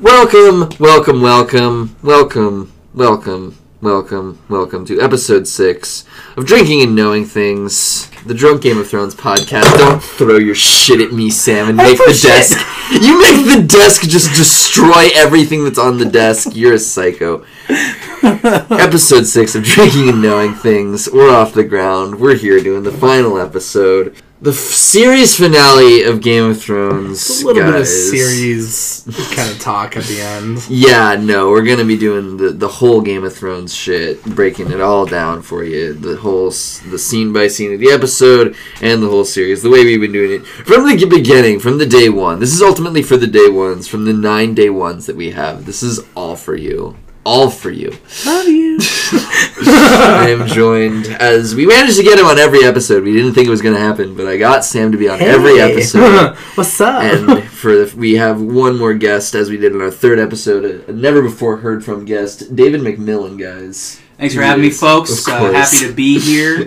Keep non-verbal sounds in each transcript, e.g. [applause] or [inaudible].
Welcome, welcome, welcome, welcome, welcome, welcome, welcome to episode six of Drinking and Knowing Things, the Drunk Game of Thrones podcast. Don't throw your shit at me, Sam, and make the desk. You make the desk just destroy everything that's on the desk. You're a psycho. [laughs] episode six of Drinking and Knowing Things. We're off the ground. We're here doing the final episode. The f- series finale of Game of Thrones. a little bit of guys. series [laughs] kind of talk at the end. Yeah, no, we're gonna be doing the the whole Game of Thrones shit, breaking it all down for you, the whole the scene by scene of the episode and the whole series, the way we've been doing it from the beginning, from the day one. This is ultimately for the day ones, from the nine day ones that we have. This is all for you, all for you. Love you. [laughs] [laughs] I am joined as we managed to get him on every episode. We didn't think it was gonna happen, but I got Sam to be on every [laughs] episode. What's up? and for the, we have one more guest as we did in our third episode a, a never before heard from guest david mcmillan guys Thanks for having me, folks. Of Uh, happy to be here.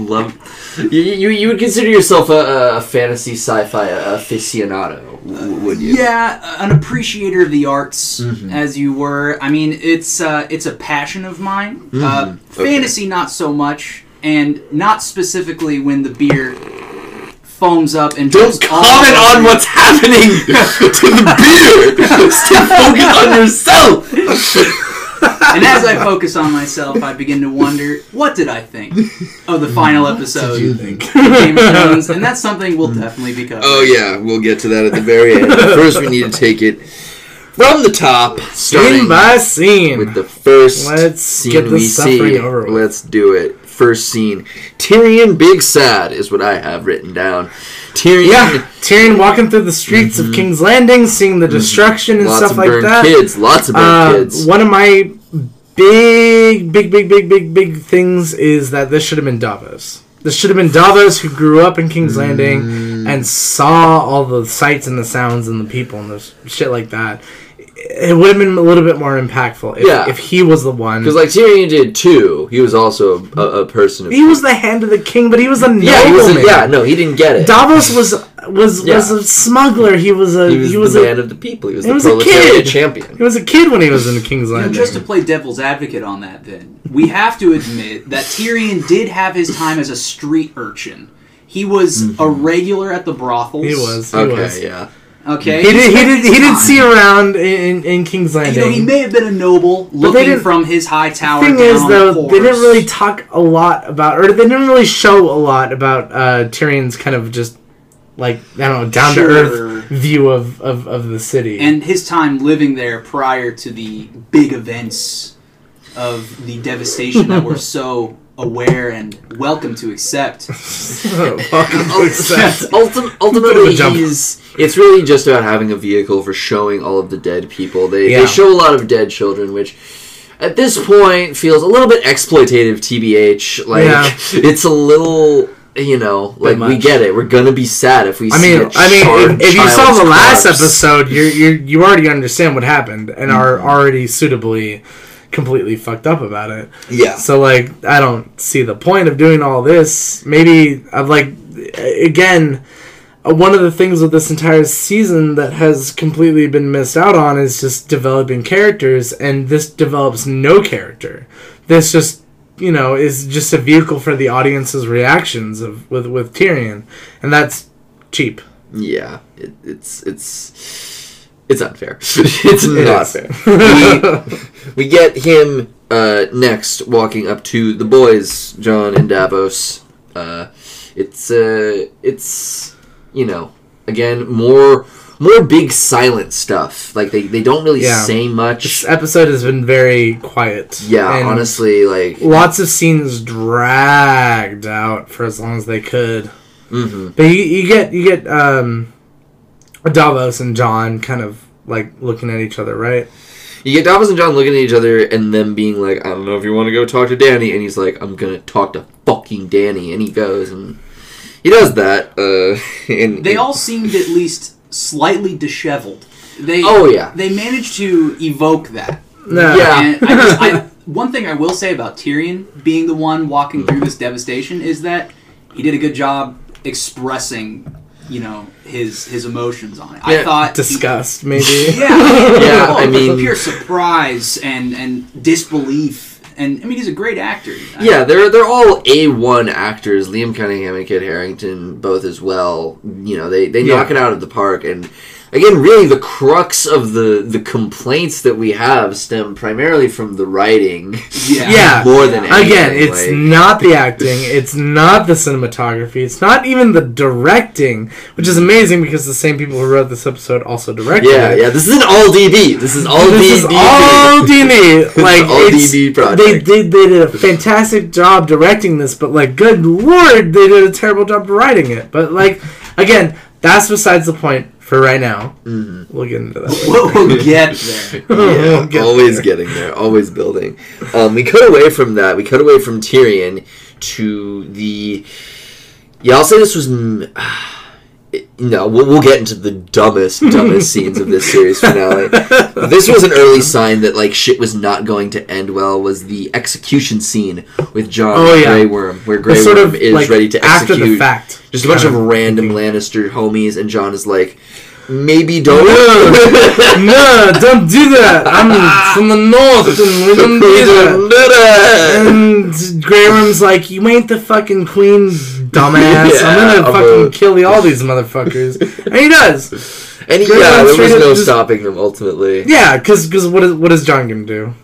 love you, you, you would consider yourself a, a fantasy sci-fi aficionado w- would you yeah, an appreciator of the arts, Mhm. as you were. I mean, it's uh, it's a passion of mine. Uh, Mhm. Okay. fantasy, not so much, and not specifically when the beer foams up and don't comment on what's happening to the beer [laughs] stay focused on yourself [laughs] And as I focus on myself, I begin to wonder, what did I think of the final episode you think? of Game of Thrones? And that's something we'll definitely be covering. oh yeah we'll get to that at the very end first we need to take it from the top starting Scene by scene. with the first Let's scene get the we see. over with. Let's do it. First scene. Tyrion Big Sad is what I have written down. Tyrion yeah, Tyrion walking through the streets of King's Landing, seeing the destruction and lots stuff like that. kids. Lots of burned Uh, kids. one of my big, big, big, big, big, big things is that this should have been Davos. This should have been Davos who grew up in King's Landing Mm. and saw all the sights and the sounds and the people and the shit like that. It would have been a little bit more impactful if, Yeah. if he was the one. Because like Tyrion did too. He was also a, a person of he was the hand of the king, but he was a yeah, he was a, nobleman. yeah, no, he didn't get it. Davos was was was a smuggler. He was a he was, the a man of the people. He was he the was a kid. champion. he was a kid when he was in the King's You know, Landing. just to play devil's advocate on that, then we have to admit that Tyrion did have his time as a street urchin. He was mm-hmm. a regular at the brothels. he was. He Okay, was. yeah. Okay, He did. He did. He did time. see around in, in King's Landing. You know, he may have been a noble looking from his high tower. The thing down is on though horse. they didn't really talk a lot about or they didn't really show a lot about uh, Tyrion's kind of just like I don't know down to Sure. earth view of, of, of the city and his time living there prior to the big events of the devastation that we're [laughs] so aware and welcome to accept. [laughs] Welcome to accept. [laughs] Ultim- ultimately, he's. It's really just about having a vehicle for showing all of the dead people. They, Yeah. they show a lot of dead children, which at this point feels a little bit exploitative. Tbh, like Yeah. [laughs] it's a little. You know, like we get it. We're gonna be sad if we. I see mean, a I mean, if, if you saw child's the last episode, you you you already understand what happened and are Mm-hmm. already suitably, completely fucked up about it. yeah, So like, I don't see the point of doing all this. Maybe I've like, again, uh, one of the things with this entire season that has completely been missed out on is just developing characters, and this develops no character. This just you know is just a vehicle for the audience's reactions of with with Tyrion, and that's cheap. yeah, it, it's it's it's unfair. [laughs] it's It not fair. [laughs] [laughs] we, get him uh, next walking up to the boys, Jon and Davos. Uh, it's uh, it's you know again more more big silent stuff. Like they, they don't really Yeah. say much. This episode has been very quiet. Yeah, honestly, like lots of scenes dragged out for as long as they could. mhm. But you, you get you get um, Davos and Jon kind of like looking at each other, right? You get Davos and Jon looking at each other and them being like, I don't know if you want to go talk to Danny, and he's like, I'm gonna talk to fucking Danny, and he goes and he does that. Uh, [laughs] and They all seemed at least slightly disheveled. They Oh, yeah. They managed to evoke that. No. Yeah. And I [laughs] just, I, one thing I will say about Tyrion being the one walking through this devastation is that he did a good job expressing you know his his emotions on it. Yeah, I thought he- Disgust, maybe. [laughs] yeah, [laughs] Yeah, well, I mean- pure surprise and and disbelief, and I mean he's a great actor. I- Yeah, they're they're all A one actors. Liam Cunningham and Kit Harington both as well. You know, they they Yeah. knock it out of the park. And again, really, the crux of the the complaints that we have stem primarily from the writing. yeah, [laughs] Yeah. More than anything, Again, it's like- not the acting, it's not the cinematography, it's not even the directing, which is amazing because the same people who wrote this episode also directed Yeah, it. yeah. Yeah. This is an all DB. This is all this DB. [laughs] is all DB. Like all it's, DB project. they, they they did a [laughs] fantastic job directing this, but like, good lord, they did a terrible job writing it. But like, again, that's besides the point for right now. Mhm. We'll get into that. [laughs] We'll, we'll get there. [laughs] yeah, We'll get always there. getting there, always building. Um, we cut away from that. We cut away from Tyrion to the. Yeah, I'll say this was. mm, [sighs] No, we'll, we'll get into the dumbest, dumbest [laughs] scenes of this series finale. This was an early sign that like shit was not going to end well. Was the execution scene with Jon Oh, and yeah. Grey Worm, where Grey sort Worm of is like ready to after execute the fact. just a bunch of kind random thinking. Lannister homies, and Jon is like, maybe don't. [laughs] no, don't do that. I'm from the north, and we don't do that. [laughs] And Grey Worm's like, you ain't the fucking queen, dumbass. [laughs] Yeah, I'm gonna I'm fucking a- kill all these motherfuckers. And he does. And Grey yeah, there was no just- stopping them ultimately. Yeah, because because what is what is Jon gonna do?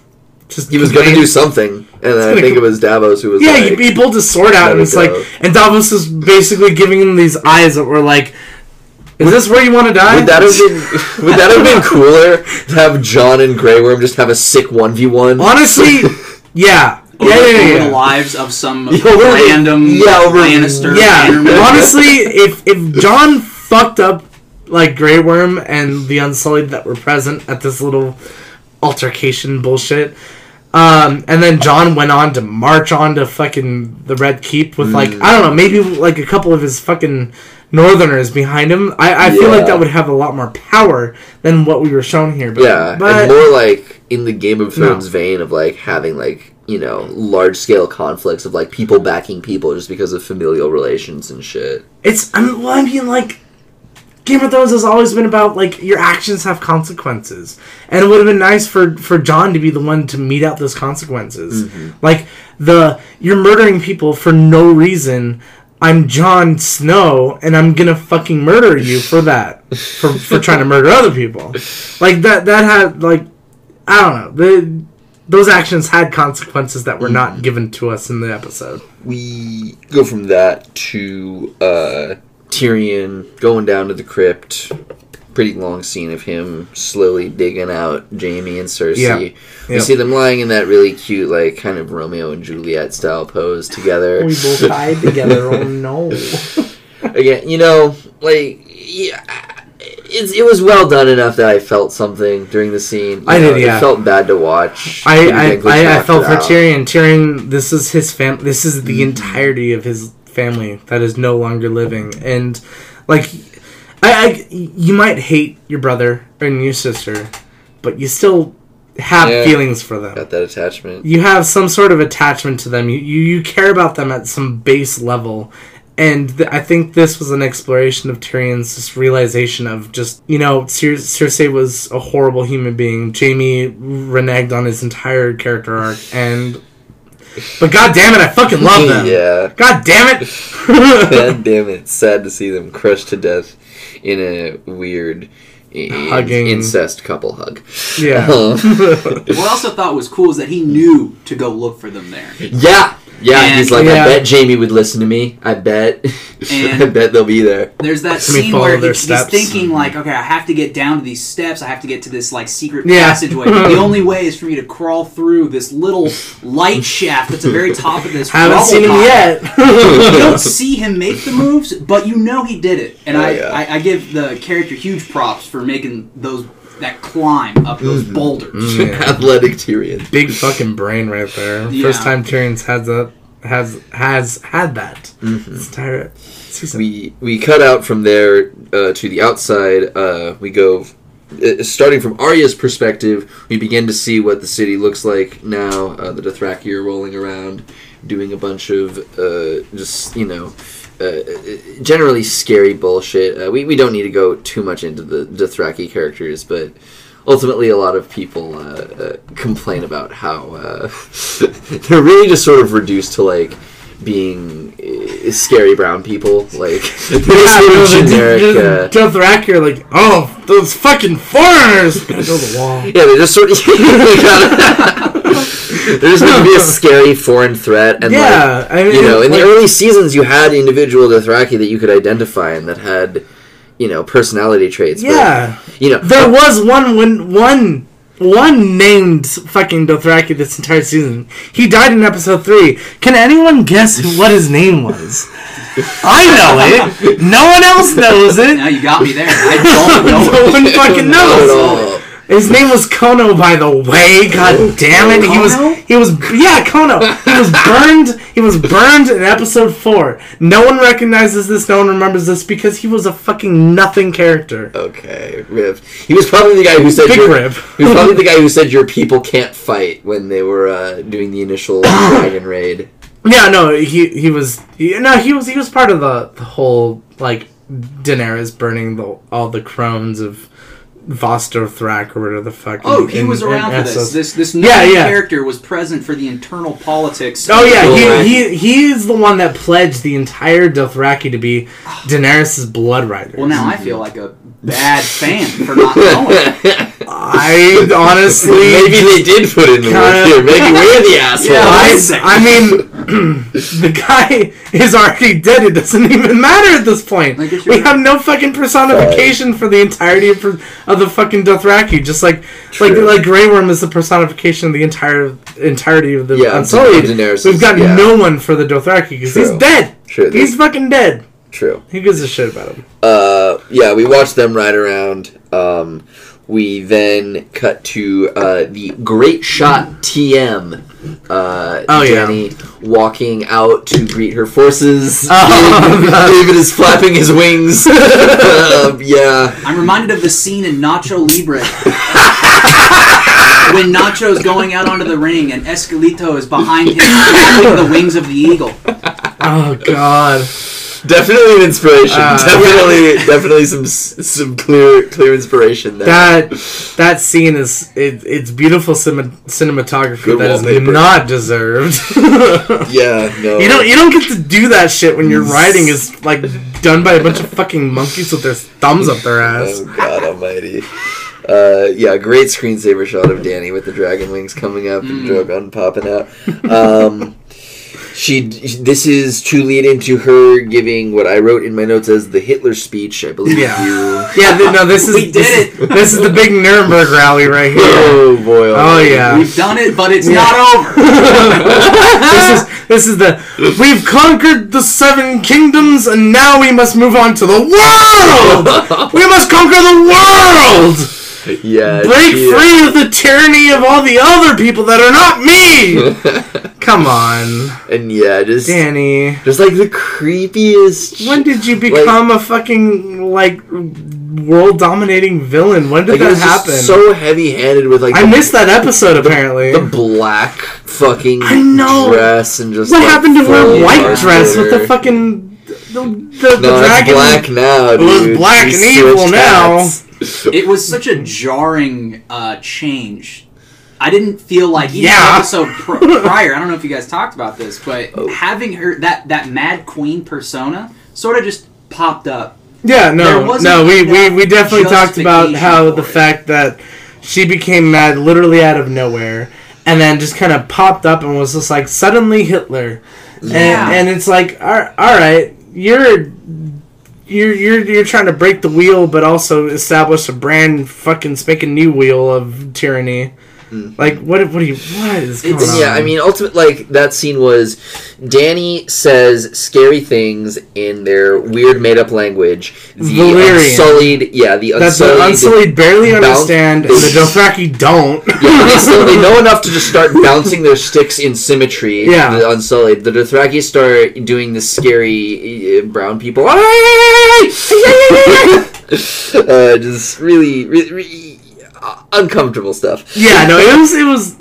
Just He was going to do something, and then I think co- it was Davos who was Yeah, like, he, he pulled his sword out, and it it's like, go. and Davos is basically giving him these eyes that were like, "Is this where you want to die?" Would that have been [laughs] would that have been cooler to have Jon and Grey Worm just have a sick one v one? Honestly, [laughs] yeah, yeah, Over, yeah, over yeah. the lives of some [laughs] Yeah, over- random yeah, over- Lannister. Yeah, [laughs] honestly, if if Jon fucked up like Grey Worm and the Unsullied that were present at this little altercation bullshit, um, and then Jon went on to march on to fucking the Red Keep with like I don't know, maybe like a couple of his fucking Northerners behind him. I, I feel like that would have a lot more power than what we were shown here. But, Yeah, but and more like in the Game of Thrones No. vein of like having like you know large scale conflicts of like people backing people just because of familial relations and shit. It's I mean, well, I mean, like Game of Thrones has always been about like your actions have consequences, and it would have been nice for for Jon to be the one to mete out those consequences. Mm-hmm. Like the you're murdering people for no reason. I'm Jon Snow, and I'm gonna fucking murder you for that, for for trying to murder other people. Like that that had like I don't know the. Those actions had consequences that were not given to us in the episode. we go from that to uh, Tyrion going down to the crypt. Pretty long scene of him slowly digging out Jaime and Cersei. Yeah. We Yeah. see them lying in that really cute, like kind of Romeo and Juliet style pose together. We both [laughs] died together. Oh no! Again, you know, like yeah, it's, it was well done enough that I felt something during the scene. You I did, know, yeah. It felt bad to watch. I I, I, I felt for out. Tyrion. Tyrion, this is his fam. This is the Mm-hmm. entirety of his family that is no longer living, and like, I, I you might hate your brother and your sister, but you still have Yeah. feelings for them. Got that attachment. You have some sort of attachment to them. You you, you care about them at some base level. And th- I think this was an exploration of Tyrion's just realization of just, you know, Cer- Cersei was a horrible human being. Jaime reneged on his entire character arc. And. But god damn it, I fucking love them. [laughs] yeah. [laughs] God damn it. God damn it! Sad to see them crushed to death in a weird Hugging. incest couple hug. yeah. Um, What I also thought was cool is that he knew to go look for them there. [laughs] yeah, yeah. And- he's like, Yeah. I bet Jaime would listen to me. I bet. [laughs] And- I bet they'll be there. There's that me scene where he, he's thinking like, okay, I have to get down to these steps. I have to get to this like secret Yeah. passageway. [laughs] the only way is for me to crawl through this little light shaft that's at the very top of this. [laughs] Haven't rubble seen him yet. you don't see him make the moves, but you know he did it. And Oh, I, yeah. I, I give the character huge props for making those that climb up those Mm-hmm. boulders. Yeah. [laughs] Athletic Tyrion. Big fucking brain right there. Yeah. First time Tyrion's has that has has had that. This entire season. we we cut out from there uh, to the outside. Uh, we go uh, starting from Arya's perspective. We begin to see what the city looks like now. Uh, the Dothraki are rolling around, doing a bunch of uh, just you know. Uh, generally scary bullshit. Uh, we we don't need to go too much into the Dothraki characters, but ultimately a lot of people uh, uh, complain about how uh, [laughs] they're really just sort of reduced to like being uh, scary brown people. Like [laughs] they're just sort of generic. Uh, Dothraki are like, oh, those fucking foreigners! Gotta [laughs] build a wall. Yeah, they're just sort of. They're just to be a [laughs] scary foreign threat, and Yeah, like I mean, you know, in like- the early seasons, you had individual Dothraki that you could identify and that had, you know, personality traits. but, Yeah. you know, There was one when one one named fucking Dothraki this entire season. He died in episode three. Can anyone guess who, what his name was? [laughs] I know it. No one else knows it. Now you got me there. I don't [laughs] know. No one fucking Not at knows. His name was Qhono, by the way. God damn it! He was he was yeah Qhono. He was burned. He was burned in episode four. No one recognizes this. No one remembers this because he was a fucking nothing character. Okay, Rip. He was probably the guy who said Big your, Rip. He was probably [laughs] the guy who said your people can't fight when they were uh, doing the initial [coughs] dragon raid. Yeah, no, he he was he, no he was he was part of the the whole like Daenerys burning the all the crones of Vaes Dothrak or whatever the fuck. Oh, in- he in- was around in for this. This this Yeah, new yeah. character was present for the internal politics. Oh yeah, Dothraki. he, he he's the one that pledged the entire Dothraki to be ah. Daenerys' blood rider. Well, now mm-hmm. I feel like a bad fan for not knowing. I honestly [laughs] Maybe they did put in the work here. Maybe we're the assholes. [laughs] Yeah, I, I mean, [clears throat] the guy is already dead. It doesn't even matter at this point. Like, we your- have no fucking personification for the entirety of, of the fucking Dothraki. Just like like True. like Grey Worm is the personification of the entire entirety of the Yeah, Unsullied. Daenerys We've got yeah. no one for the Dothraki because he's dead. True. He's fucking dead. True. Who gives a shit about him? Uh, yeah, we watched them ride around. Um, we then cut to uh, the Great Shot TM. Uh, Oh, yeah. Walking out to greet her forces. [laughs] Oh, David, God. David is flapping his wings. [laughs] um, yeah. I'm reminded of the scene in Nacho Libre [laughs] when Nacho's going out onto the ring and Esqueleto is behind him, flapping the wings of the eagle. Oh God. Definitely an inspiration. Uh, definitely, [laughs] definitely some some clear clear inspiration there. That that scene is it, it's beautiful cinema, cinematography Good that is wallpaper. not deserved. [laughs] yeah, no. You don't you don't get to do that shit when your writing is like done by a bunch of fucking monkeys with their thumbs up their ass. Oh God Almighty! Uh, yeah, great screensaver shot of Danny with the dragon wings coming up and Drogon popping out. Um, she, this is to lead into her giving what I wrote in my notes as the Hitler speech. I believe Yeah. you. Yeah, th- no, this is We did this, it. This is the big Nuremberg rally right here. Oh boy! Oh yeah. We've done it, but it's Yeah. not over. [laughs] this is this is the we've conquered the seven kingdoms and now we must move on to the world. we must conquer the world. [laughs] Yeah. Break she- uh, free of the tyranny of all the other people that are not me. [laughs] Come on, and yeah, just Danny. just like the creepiest. When did you become a fucking like world dominating villain? When did like, that happen? so heavy-handed with like I the, missed that episode apparently. the black fucking I know. dress and just what like, happened to her white dress with the fucking the, the, the No, dragon? it's black now, dude. was black and evil now. hats. [laughs] It was such a jarring uh, change. I didn't feel like even Yeah. episode pr- prior. I don't know if you guys talked about this, but Oh. having her that that Mad Queen persona sort of just popped up. Yeah, no, no, we, we, we definitely talked about how the it. fact that she became mad literally out of nowhere and then just kind of popped up and was just like suddenly Hitler. Yeah. And, and it's like, all all right, you're. You're, you're, you're trying to break the wheel, but also establish a brand fucking spanking new wheel of tyranny. Like what? What do you? What is going It's- on? Yeah, I mean, ultimate like that scene was Danny says scary things in their weird made up language. The Valyrian. unsullied, yeah, the that unsullied. the Unsullied barely bounce- understand, and the Dothraki don't. Yeah, they, still, they know enough to just start bouncing their sticks in symmetry. Yeah. the unsullied. The Dothraki start doing the scary uh, brown people. uh, just really, really, really uh, uncomfortable stuff. Yeah, no, it was it was.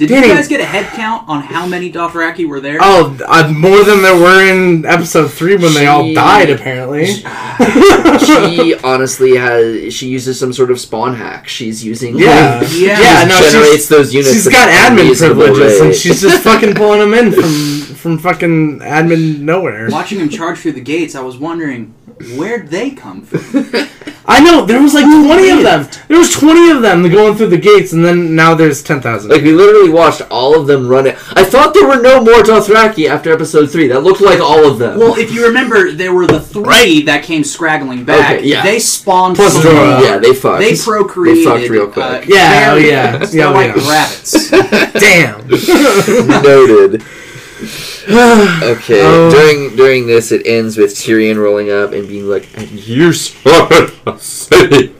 Did Danny- you guys get a head count on how many Dothraki were there? Oh, uh, more than there were in episode three when they all died. Apparently, [laughs] she honestly has. She uses some sort of spawn hack. She's using. yeah, like, Yeah. yeah. No, generates she's, those units. She's got admin unreasonable privileges, and she's just [laughs] fucking pulling them in from from fucking admin nowhere. Watching him charge through the gates, I was wondering where'd they come from. [laughs] I know there was like twenty of them. There was twenty of them going through the gates, and then now there's ten thousand. Like we literally watched all of them run it. I thought there were no more Dothraki after episode three. That looked like all of them. Well, if you remember, there were the three that came scraggling back. Okay, yeah. They spawned Plus from- Jorah. yeah, they fucked. They procreated. They fucked real quick. uh, Yeah, oh, very- yeah. [laughs] Yeah, like yeah. rabbits. [laughs] Damn. [laughs] Noted. [sighs] Okay. Oh. During during this, it ends with Tyrion rolling up and being like, "And you saw a city."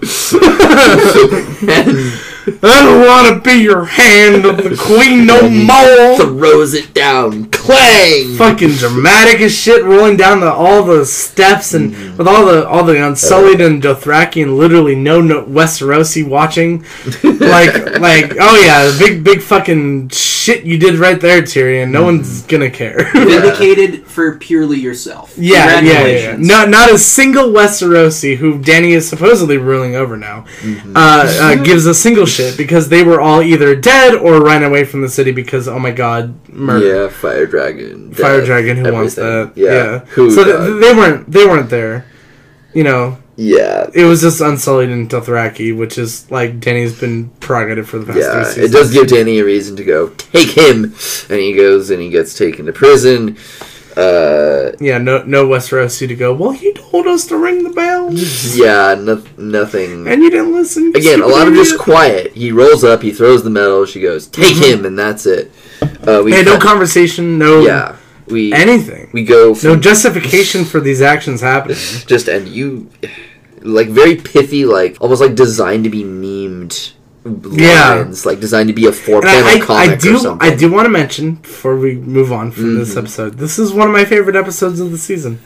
and I don't want to be your hand of the queen no more. throws it down, clang. Fucking dramatic as shit, rolling down the all the steps and mm-hmm. with all the all the Unsullied uh. and Dothraki and literally no, no Westerosi watching, [laughs] like like oh yeah, big big fucking shit you did right there, Tyrion. No one's gonna care. [laughs] Vindicated for purely yourself. Yeah, yeah, yeah, yeah. Not not a single Westerosi who Danny is supposedly ruling over now Mm-hmm. uh, uh, gives a single shit because they were all either dead or ran away from the city because oh my god, murder. Yeah, fire dragon. Fire death, dragon who wants that? Yeah. Who? so th- they weren't they weren't there. You know, yeah. it was just Unsullied and Dothraki, which is like Danny's been prerogative for the past Yeah, three it does give Danny a reason to go take him, and he goes and he gets taken to prison. Uh, Yeah, no no Westerosi to go. Well, you told us to ring the bell, [laughs] yeah, no, nothing. and you didn't listen. Again, a lot of just quiet. He rolls up, he throws the medal. She goes, "Take him," and that's it. Uh, we Hey, no conversation, no Yeah, we anything. we go No justification for these actions happening. [laughs] just and you like very pithy, like almost like designed to be memed. Yeah. lines, like designed to be a four panel I, I, comic I or do something. I do want to mention before we move on from this Mhm. episode. This is one of my favorite episodes of the season.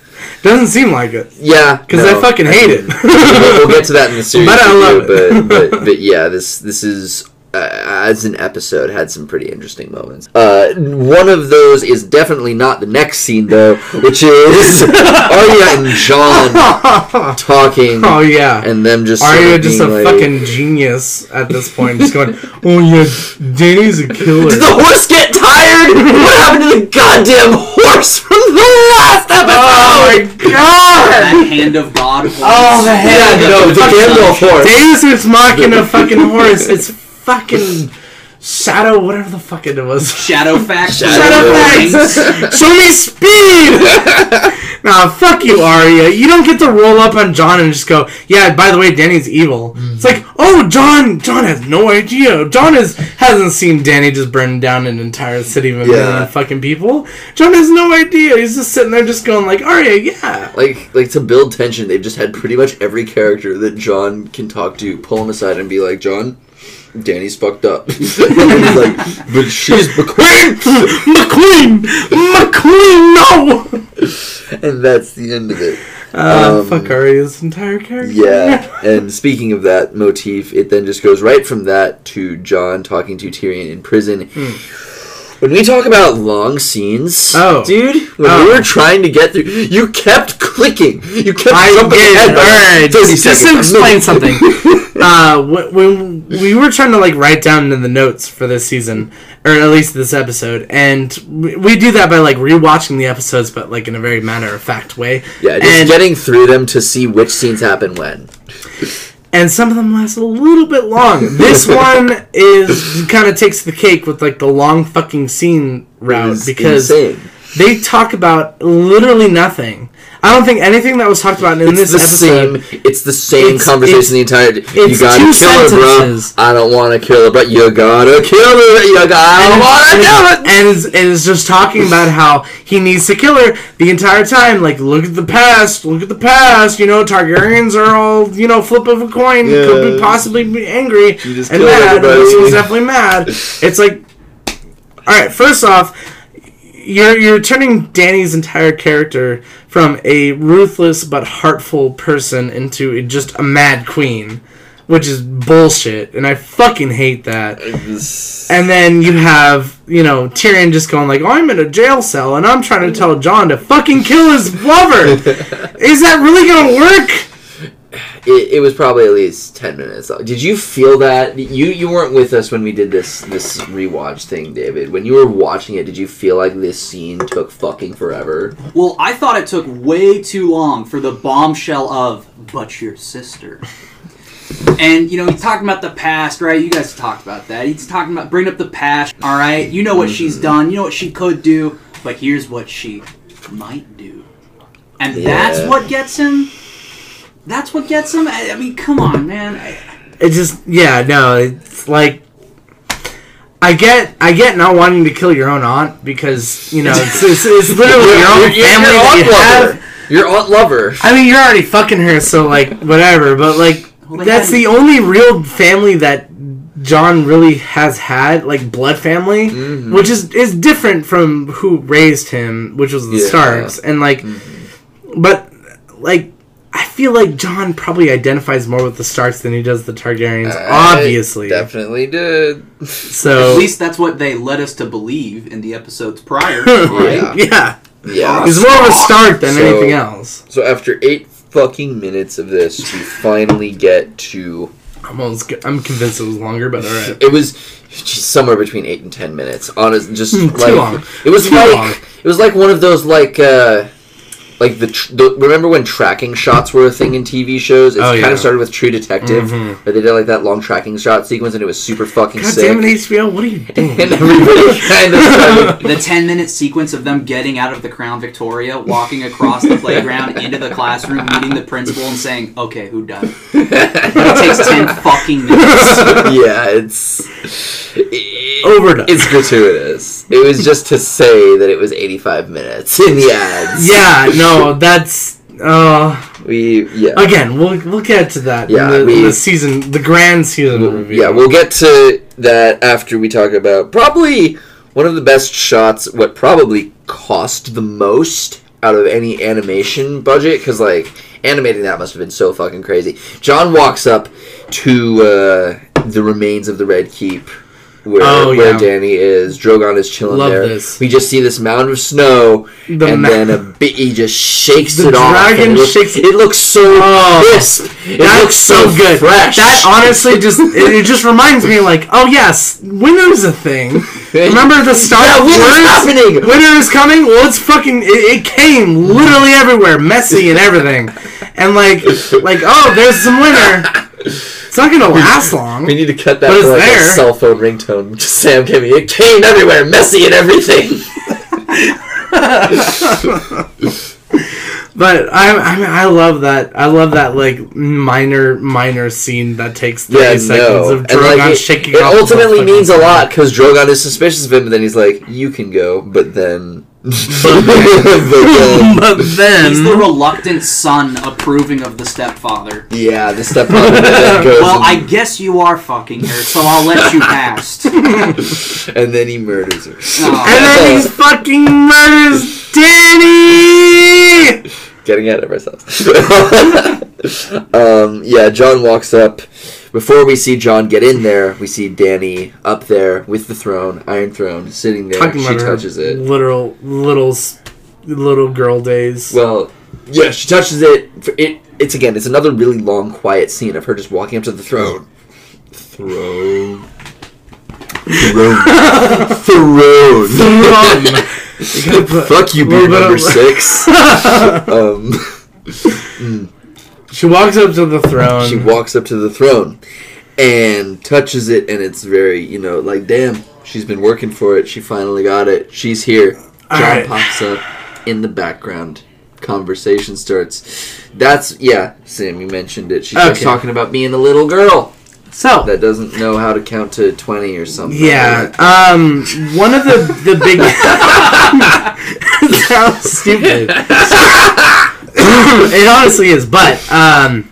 Doesn't seem like it Yeah, because no. I fucking hate it. we'll, we'll get to that in the [laughs] series, But I love it. but, but [laughs] but yeah, this this is as an episode had some pretty interesting moments. Uh, one of those is definitely not the next scene though, which is [laughs] Arya and Jon [laughs] talking, oh yeah. and them just sort Arya of just a like, fucking genius at this point, just going, "Oh yeah, Danny's a killer." Did the horse get tired? What happened to the goddamn horse from the last episode? oh my god! That hand of God. Horse. Oh, the hand- yeah, no, the Gandalf horse. Deus Ex Machina fucking horse. It's fucking shadow, whatever the fuck it was. Shadowfax. [laughs] Shadowfax. [laughs] Show me speed! [laughs] nah, fuck you, Arya. You don't get to roll up on Jon and just go, yeah, by the way, Danny's evil. It's like, oh, Jon, Jon has no idea. Jon is, hasn't seen Danny just burn down an entire city of a Yeah. million fucking people. Jon has no idea. He's just sitting there just going like, Arya, yeah. Like, like to build tension, they've just had pretty much every character that Jon can talk to pull him aside and be like, "Jon, Danny's fucked up." [laughs] [laughs] he's like, "But she's McQueen," McQueen! [laughs] McQueen, no! and that's the end of it. Uh, Um, fuck Arya's entire character. Yeah, and speaking of that motif, it then just goes right from that to Jon talking to Tyrion in prison. When we talk about long scenes, Oh. dude, when Oh. we were trying to get through, you kept clicking. You kept I jumping ahead All right, just, just to explain something. [laughs] uh, when, when we were trying to like write down in the notes for this season, or at least this episode, and we, we do that by like rewatching the episodes, but like in a very matter of fact way. Yeah, just and, getting through them to see which scenes happen when. And some of them last a little bit long. This [laughs] one is kind of takes the cake with like the long fucking scene route because insane. They talk about literally nothing. I don't think anything that was talked about in It's this the episode. same. It's the same It's- conversation it's- the entire. You gotta kill her, bro. I don't want to kill her, but you gotta kill her. You gotta and, want to kill her. and is, and is just talking about how he needs to kill her the entire time. Like, look at the past, look at the past. You know, Targaryens are all you know, flip of a coin. Could be possibly be angry and mad. This one's definitely mad. It's like, all right. First off, you're you're turning Danny's entire character from a ruthless but heartful person into just a mad queen. which is bullshit, and I fucking hate that. And then you have, you know, Tyrion just going like, oh, "I'm in a jail cell and I'm trying to tell Jon to fucking kill his lover." [laughs] Is that really gonna work? It, it was probably at least 10 minutes did you feel that you you weren't with us when we did this this rewatch thing david when you were watching it did you feel like this scene took fucking forever Well, I thought it took way too long for the bombshell of "but your sister." And you know he's talking about the past, right? You guys talked about that. He's talking about bring up the past. All right, you know what she's mm-hmm. done. You know what she could do, but here's what she might do, and that's what gets him. That's what gets him. I, I mean, come on, man. I, It just, yeah, no, it's like. I get, I get not wanting to kill your own aunt because you know it's, it's, it's [laughs] literally your own You're- you're family your that aunt you have. your aunt lover I mean, you're already fucking her, so like whatever. But like, Well, that's had- the only real family that Jon really has had, like blood family, Mm-hmm. which is is different from who raised him, which was the Yeah. Starks, and like, but like. I feel like Jon probably identifies more with the Starks than he does the Targaryens, I obviously. definitely did So At least that's what they led us to believe in the episodes prior, Yeah. [laughs] right? yeah, yeah he's more of a Stark than So- anything else. so after eight fucking minutes of this we finally get to I'm almost, I'm convinced it was longer, but all right. It was just somewhere between eight and ten minutes. Honest, just Hmm, too like long. it was Too like long. it was like one of those like uh like the, tr- the remember when tracking shots were a thing in TV shows? It Oh, kind yeah. of started with True Detective, Mhm. where they did like that long tracking shot sequence, and it was super fucking God sick. damn it, HBO! What are you [laughs] doing? and everybody kind of started. The 10 minute sequence of them getting out of the Crown Victoria, walking across the playground into the classroom, meeting the principal, and saying, okay, who done? It takes 10 fucking minutes. [laughs] yeah, it's it- Overdone. It's gratuitous. It was just to say that it was 85 minutes in the ads. Yeah, no, that's uh we yeah. again, we'll we'll get to that Yeah, in the, in the season the grand season review. Yeah, we'll get to that after we talk about probably one of the best shots, what probably cost the most out of any animation budget, because, like, animating that must have been so fucking crazy. Jon walks up to uh, the remains of the Red Keep. Where, Oh, where yeah. Danny is, Drogon is chilling Love there. this. We just see this mound of snow, The and ma- then a bit. He just shakes The it off. dragon it looks, shakes- It looks so Oh. crisp. It looks so, so good. fresh. That honestly [laughs] just it, just reminds me like, oh yes, winter's a thing. [laughs] Remember the start Yeah, winter's words? happening. Winter is coming. Well, it's fucking. It, it came literally everywhere, messy and everything, and like like oh, there's some winter. It's not gonna last long. We need to cut that But for like there. a cell phone ringtone. Just Sam gave me it came everywhere, messy and everything. [laughs] But I, I mean, I love that. I love that like minor, minor scene that takes thirty Yeah, seconds no. of Drogon like it, shaking. it the ultimately means a lot because Drogon is suspicious of him, but then he's like, "You can go," but then, but then, [laughs] but then, He's the reluctant son approving of the stepfather. yeah, the stepfather Well, I guess you are fucking her, so I'll let you past. [laughs] and then he murders her. Oh. and then he fucking murders Danny. Getting ahead of ourselves. [laughs] um, yeah, Jon walks up. Before we see Jon get in there, we see Danny up there with the throne, Iron Throne, sitting there. Talking she about her touches it. Literal, little, little girl days. Well, yeah, she touches it. It it's again, it's another really long, quiet scene of her just walking up to the throne. Throne. Throne. Throne. Throne. [laughs] You put Fuck you, a beer number six. [laughs] um, [laughs] She walks up to the throne. she walks up to the throne and touches it, and it's very, you know, like, damn, she's been working for it. She finally got it. She's here. Jon Alright. pops up in the background. Conversation starts. That's yeah, Sam. You mentioned it. She starts Okay. talking about being a little girl so that doesn't know how to count to twenty or something. Yeah. Um. One of the the big. [laughs] [laughs] sounds stupid. [laughs] [coughs] it honestly is, but um.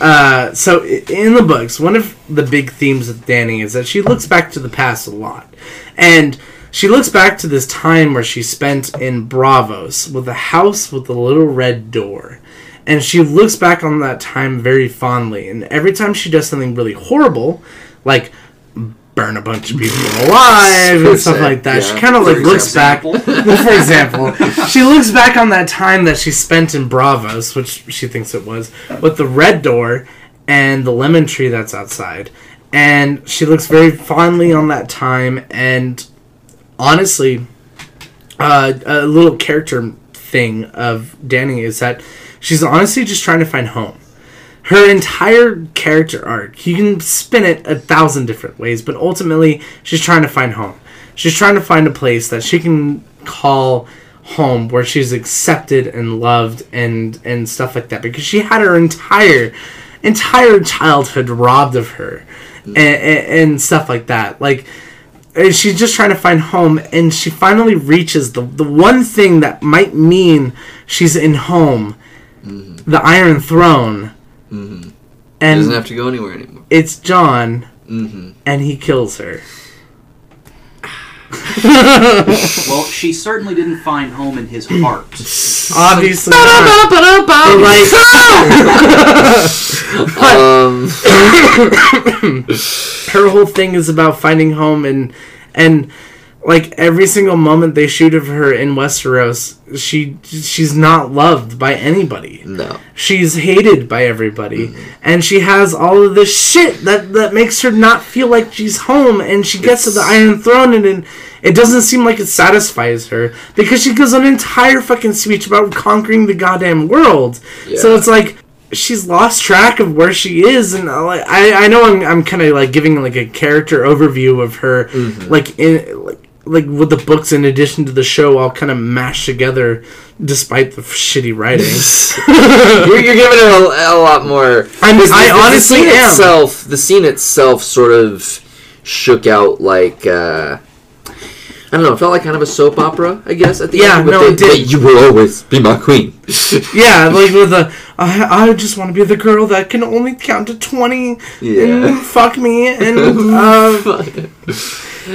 Uh, so in the books, one of the big themes of Danny is that she looks back to the past a lot, and she looks back to this time where she spent in Braavos with a house with a little red door, and she looks back on that time very fondly. And every time she does something really horrible, like burn a bunch of people alive and stuff like that, she kind of like looks back. [laughs] for example, she looks back on that time that she spent in Braavos, which she thinks it was, with the red door and the lemon tree that's outside. And she looks very fondly on that time. And honestly, uh, a little character thing of Danny is that she's honestly just trying to find home. Her entire character arc, you can spin it a thousand different ways, but ultimately, she's trying to find home. She's trying to find a place that she can call home where she's accepted and loved and and stuff like that because she had her entire entire childhood robbed of her mm. and, and, and stuff like that. Like and she's just trying to find home and she finally reaches the the one thing that might mean she's in home. Mm-hmm. The iron throne She and doesn't have to go anywhere anymore. it's jon hmm and he kills her [laughs] Well, she certainly didn't find home in his heart. [laughs] obviously not. But, like [laughs] Um, [coughs] her whole thing is about finding home and and like every single moment they shoot of her in Westeros, she she's not loved by anybody. no. She's hated by everybody, and she has all of this shit that that makes her not feel like she's home. And she gets to the Iron Throne, and, and it doesn't seem like it satisfies her because she gives an entire fucking speech about conquering the goddamn world. So it's like she's lost track of where she is, and uh, like I I know I'm I'm kind of like giving like a character overview of her, like in like. Like with the books, in addition to the show, all kind of mashed together, despite the shitty writing. [laughs] you're, you're giving it a, a lot more. I'm- I the- the honestly scene am. Itself, the scene itself sort of shook out like. Uh, I don't know. It felt like kind of a soap opera, I guess. At the Yeah, end, with no, the, it did. You will always be my queen. [laughs] Yeah, [laughs] like with the I, I just want to be the girl that can only count to twenty Yeah. and fuck me and uh,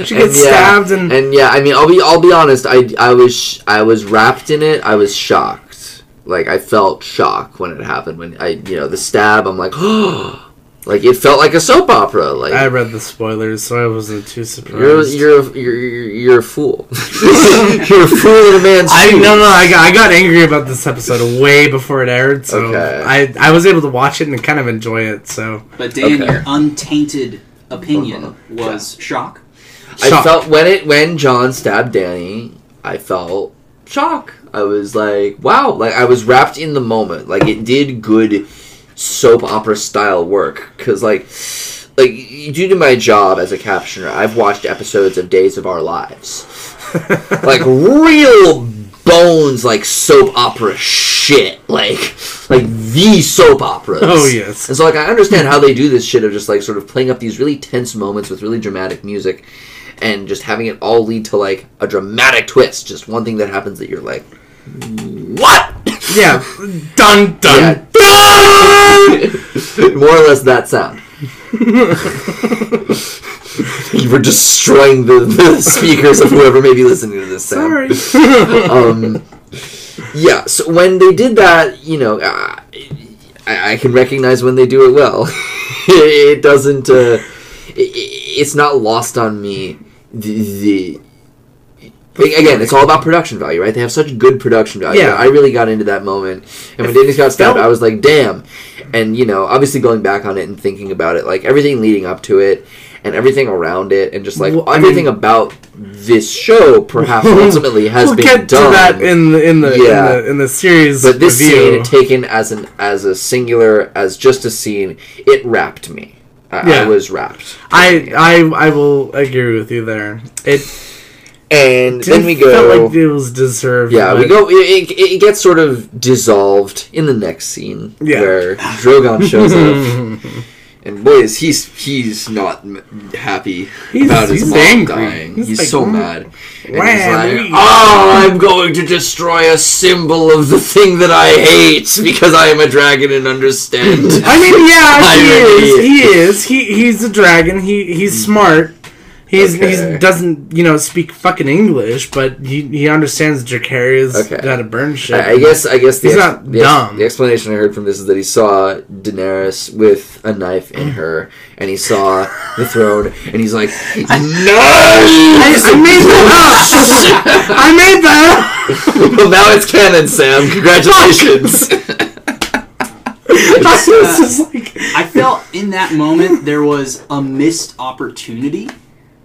she gets yeah, stabbed and, and yeah, I mean, I'll be I'll be honest. I I was I was wrapped in it. I was shocked. Like I felt shock when it happened. When I you know the stab. I'm like, oh, [gasps] like it felt like a soap opera. Like I read the spoilers, so I wasn't too You're surprised. you're a- you're you're, you're a fool. [laughs] you're a fool in a man's I shoes. no no I got, I got angry about this episode way before it aired, so Okay. I I was able to watch it and kind of enjoy it. So But Dan, Okay. your untainted opinion Uh-huh. was shock. I felt when it when Jon stabbed Danny, I felt shock. I was like, wow, like I was wrapped in the moment. Like it did good soap opera style work because like like due to my job as a captioner, I've watched episodes of Days of Our Lives. [laughs] like real bones like soap opera shit like like the soap operas Oh, yes. and so like i understand how they do this shit of just like sort of playing up these really tense moments with really dramatic music and just having it all lead to like a dramatic twist just one thing that happens that you're like what yeah, [laughs] dun dun. yeah. [laughs] more or less that sound [laughs] [laughs] you were destroying the, the speakers of whoever may be listening to this sound Sorry. [laughs] um, yeah, so when they did that, you know, uh, I, I can recognize when they do it well. [laughs] it doesn't. Uh, it, it's not lost on me. The, the again, it's all about production value, right? They have such good production value. Yeah. I really got into that moment, and when Danny got stabbed, I was like, "Damn!" And you know, obviously going back on it and thinking about it, like everything leading up to it, and everything around it, and just like Well, I everything mean- about this show, perhaps [laughs] ultimately has we'll been get done. to that in the in the Yeah. in the, in the series But this review. scene, taken as an as a singular, as just a scene, it wrapped me. I, I was wrapped. I I I will agree with you there. It and then we felt go. like it was deserved. yeah, we go. It, it, it gets sort of dissolved in the next scene Yeah. where Drogon shows up, [laughs] and boy, is he's he's not m- happy He's- about his he's mom angry. dying. He's, He's like, so "Mm, mad. And he's like, "Oh, I'm going to destroy a symbol of the thing that I hate because I am a dragon and understand." I mean, yeah, [laughs] he is. He [laughs] is. He he's a dragon. He he's smart. He's Okay. he doesn't you know speak fucking English, but he he understands Dracarys Okay. got to burn shit. I, I guess I guess the He's ex- not the, ex- dumb. the explanation I heard from this is that he saw Daenerys with a knife in her, and he saw the throne, and he's like, "No!" I, I made that up. [laughs] I made that. up. well, now it's canon, Sam. Congratulations. [laughs] I was just like, I felt in that moment there was a missed opportunity.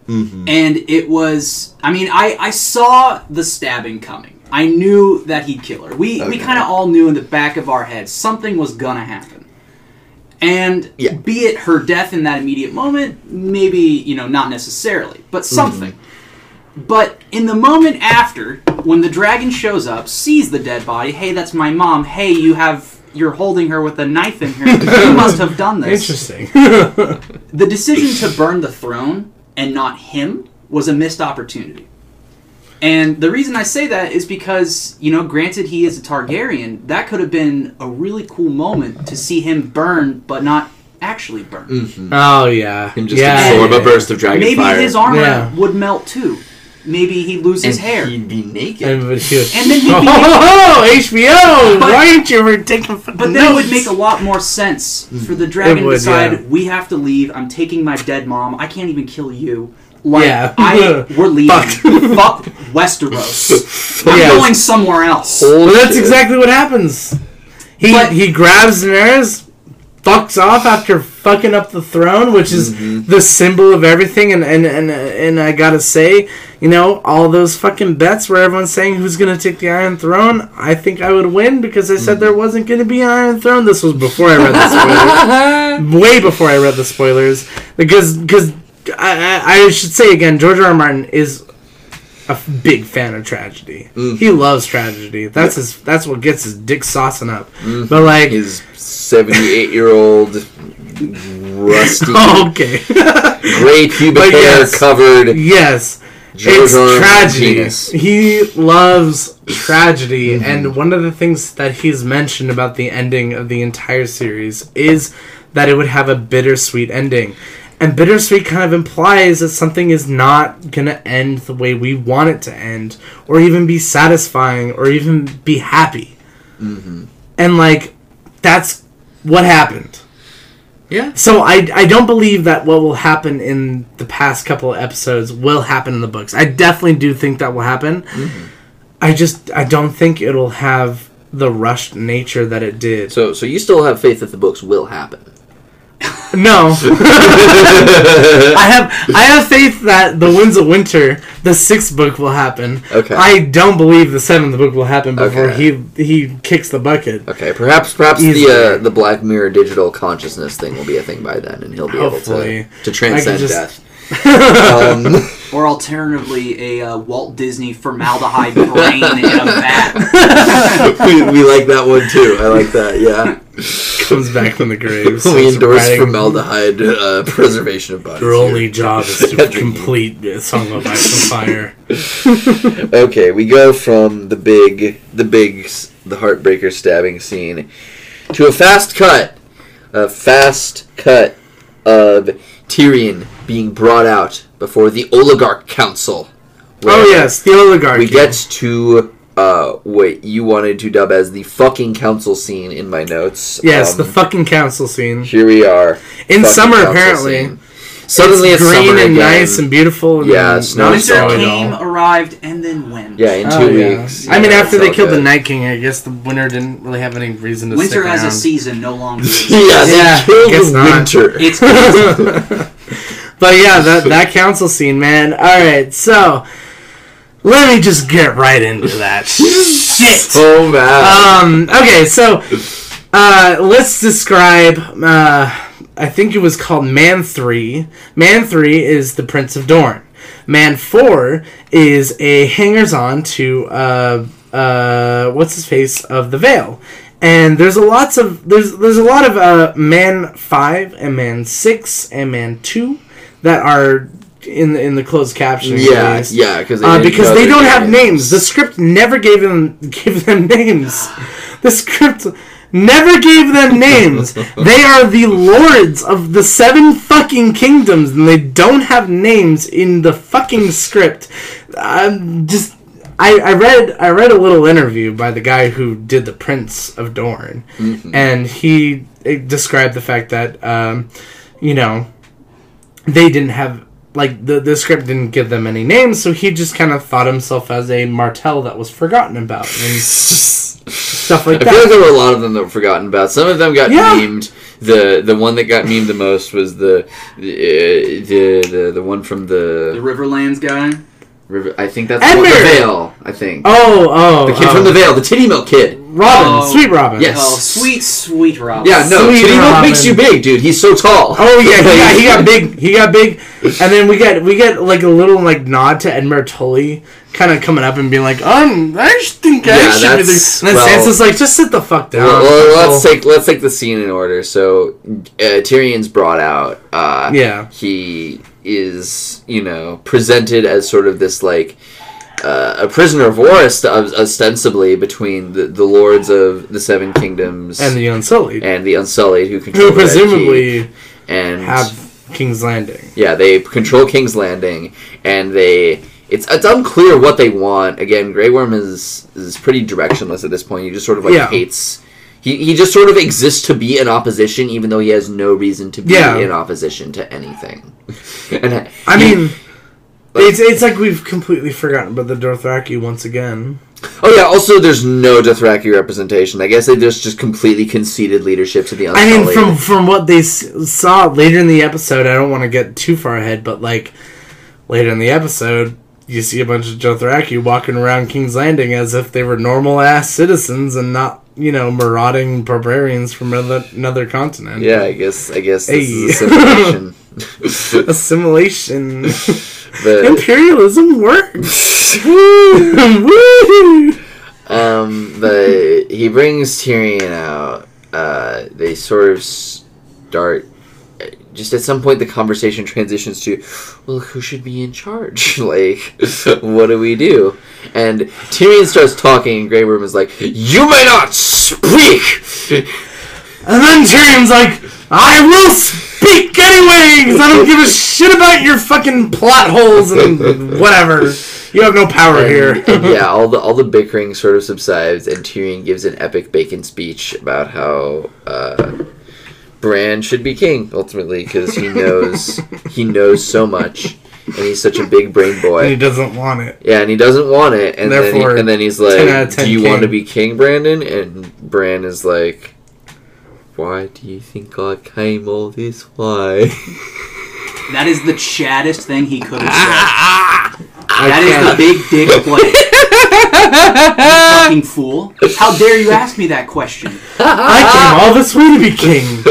Mm-hmm. And it was, I mean, I, I saw the stabbing coming. I knew that he'd kill her. We, we kind of all knew in the back of our heads something was gonna happen. And Yeah. be it her death in that immediate moment, maybe, you know, not necessarily, but Mm-hmm. something. But in the moment after, when the dragon shows up, sees the dead body, hey, that's my mom. Hey, you have you're holding her with a knife in here. You must have done this. [laughs] interesting. The decision to burn the throne and not him was a missed opportunity. And the reason I say that is because, you know, granted he is a Targaryen, that could have been a really cool moment to see him burn but not actually burn. Mm-hmm. oh yeah, Him just yeah. absorb a burst of dragon Maybe fire. his armor Yeah. would melt too. Maybe he'd lose his and hair. He'd be naked. And, but he would- And then he'd be [laughs] oh, HBO! But- why aren't you ever taking fucking But then it would make a lot more sense for the dragon It to decide yeah. we have to leave. I'm taking my dead mom. I can't even kill you. Like Yeah. I [laughs] we're leaving. Fuck. [laughs] Fuck Westeros. I'm Yeah. going somewhere else. Well, that's Bullshit. exactly what happens. He But- he grabs Daenerys, fucks off after fucking up the throne, which is Mm-hmm. the symbol of everything. And and and and I gotta say, you know, all those fucking bets where everyone's saying who's gonna take the Iron Throne, I think I would win because I Mm-hmm. said there wasn't gonna be an Iron Throne. This was before I read the spoilers, [laughs] way before I read the spoilers, because because. I, I, I should say again, George R. R. Martin is a f- big fan of tragedy. Mm. He loves tragedy. That's his. That's what gets his dick saucing up. But like, His 78 rusty, [laughs] okay, [laughs] gray pubic hair yes. covered. yes, George it's tragedy. Penis. He loves tragedy, Mm-hmm. and one of the things that he's mentioned about the ending of the entire series is that it would have a bittersweet ending. And bittersweet kind of implies that something is not going to end the way we want it to end, or even be satisfying, or even be happy. Mm-hmm. And, like, that's what happened. Yeah. So I, I don't believe that what will happen in the past couple of episodes will happen in the books. I definitely do think that will happen. Mm-hmm. I just I don't think it'll have the rushed nature that it did. So, so you still have faith that the books will happen? [laughs] No, [laughs] I have I have faith that the Winds of Winter, the sixth book, will happen. Okay. I don't believe the seventh book will happen before Okay. he he kicks the bucket. Okay, perhaps perhaps the uh, the Black Mirror digital consciousness thing will be a thing by then, and he'll be Hopefully. able to to transcend just- death. [laughs] um, Or alternatively, a uh, Walt Disney formaldehyde [laughs] brain in a vat. [laughs] we, we like that one too. I like that. Yeah, Comes back from the grave. [laughs] we endorse writing- formaldehyde uh, preservation of bodies. Your here. only job is to complete a Song of Ice and Fire. Okay, we go from the big, the big, the heartbreaker stabbing scene to a fast cut, a fast cut of Tyrion being brought out before the Oligarch Council. Oh yes, the oligarch. we get to uh, what you wanted to dub as the fucking council scene in my notes. yes, Um, the fucking council scene here we are in summer. Apparently, scene. Suddenly it's, green and again. nice and beautiful. And Yeah, not snow Winter snowy came, all. arrived, and then went. Yeah, in two Oh, yeah. weeks. I mean, after they all killed the. Night King, I guess the winter didn't really have any reason to Winter stick as a season no longer. [laughs] Yeah, they Yeah, killed guess not. winter. It's [laughs] [laughs] But yeah, that that council scene, man. All right, so let me just get right into that [laughs] shit. so bad. Um. Okay. So, uh, let's describe. Uh, I think it was called Man Three. Man Three is the Prince of Dorne. Man Four is a hangers-on to uh, uh, what's his face of the Vale. And there's a lots of there's there's a lot of uh, Man Five and Man Six and Man Two that are in the in the closed captioning. yeah, release. yeah, because they Uh, because they don't have names. The script never gave them [laughs] gave them names. The script never gave them names. [laughs] they are the lords of the seven fucking kingdoms, and they don't have names in the fucking script. I'm just. I, I read I read a little interview by the guy who did the Prince of Dorne, and he eh, described the fact that um, you know they didn't have like the the script didn't give them any names, so he just kind of thought himself as a Martell that was forgotten about and [laughs] stuff like I feel like there were a lot of them that were forgotten about. Some of them got Yeah. memed. The the one that got memed the most was the the the, the, the one from The the Riverlands guy. River. I think that's the, one, the Edmure! Vale. I think Oh, oh, the kid oh. from the Vale, the Titty Milk kid. Robin, Oh. Sweet Robin. Yes. Oh, sweet, sweet Robin. Yeah, no, Sweet Titty Milk Robin. makes you big, dude. He's so tall. Oh yeah, he got, he got [laughs] big. He got big, and then we get we get like a little like nod to Edmure Tully, kind of coming up and being like, um, I just think I Yeah, should be there. that's- And then well- Sansa's like, just sit the fuck down. Well, well, let's take let's take the scene in order. So uh, Tyrion's brought out. Uh, Yeah. he is you know presented as sort of this like uh, a prisoner of war ost- ostensibly between the, the lords of the seven kingdoms and the Unsullied, and the unsullied who control who presumably and have King's Landing. yeah they control King's Landing and they it's it's unclear what they want again Grey Worm is is pretty directionless at this point he just sort of like Yeah. hates he, he just sort of exists to be in opposition even though he has no reason to be Yeah. in opposition to anything [laughs] and I he- mean, it's it's like we've completely forgotten about the Dothraki once again. oh yeah also there's no Dothraki representation I guess they just just completely conceded leadership to the I mean, from from what they s- saw later in the episode, I don't want to get too far ahead, but like later in the episode, you see a bunch of Dothraki walking around King's Landing as if they were normal ass citizens and not, you know, marauding barbarians from another, another continent. yeah I guess I guess this Hey. is a simulation Assimilation. [laughs] [laughs] but, Imperialism works. [laughs] Woo! Um, the he brings Tyrion out. Uh, they sort of start. Just at some point, the conversation transitions to, "Well, who should be in charge? [laughs] like, what do we do?" And Tyrion starts talking, and Grey Worm is like, "You may not speak." And then Tyrion's like, I will speak anyway, because I don't give a shit about your fucking plot holes and whatever. You have no power And, here. [laughs] and yeah, all the all the bickering sort of subsides, and Tyrion gives an epic bacon speech about how uh, Bran should be king ultimately because he knows he knows so much, and he's such a big brain boy. and he doesn't want it. Yeah, and he doesn't want it, and then he, and then he's 10 out of like, 10 "Do you want to be king, Brandon?" And Bran is like, "Why do you think I came all this way?" That is the chattest thing he could have said. [laughs] That is the big dick play. You fucking fool. How dare you ask me that question? I came all this way to be king.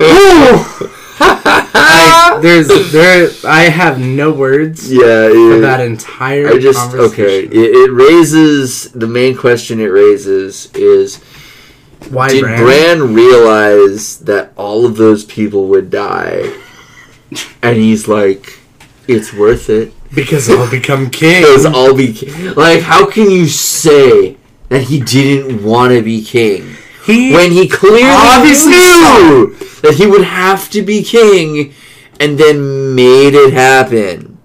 Ooh. I, there's there. I have no words yeah, for that entire I just okay. It, it raises the main question. It raises is Why did Bran? Bran realize that all of those people would die, and he's like, "It's worth it Because I'll become king. because I'll be king." Like, how can you say that he didn't want to be king He when he clearly Obviously knew that he would have to be king, and then made it happen?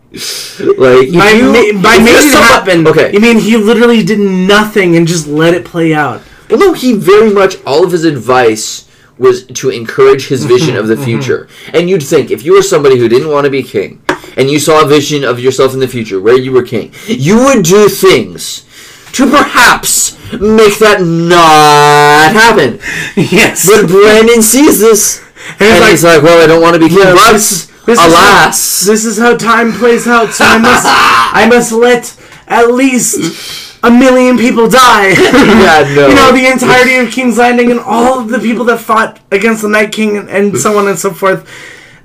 Like by, you- ma- by made it happen. Okay, You mean he literally did nothing and just let it play out? Well, no, he very much all of his advice was to encourage his vision of the [laughs] mm-hmm. future. And you'd think if you were somebody who didn't want to be king, and you saw a vision of yourself in the future where you were king, you would do things to perhaps make that not happen. [laughs] Yes. But Brandon sees this, And and it's he's like, "Well, I don't want to be king, Yeah, but this- this is alas." this is how time plays out. So I must, [laughs] I must let at least a million people die. [laughs] Yeah, no. You know the entirety of King's Landing and all of the people that fought against the Night King and, and so on and so forth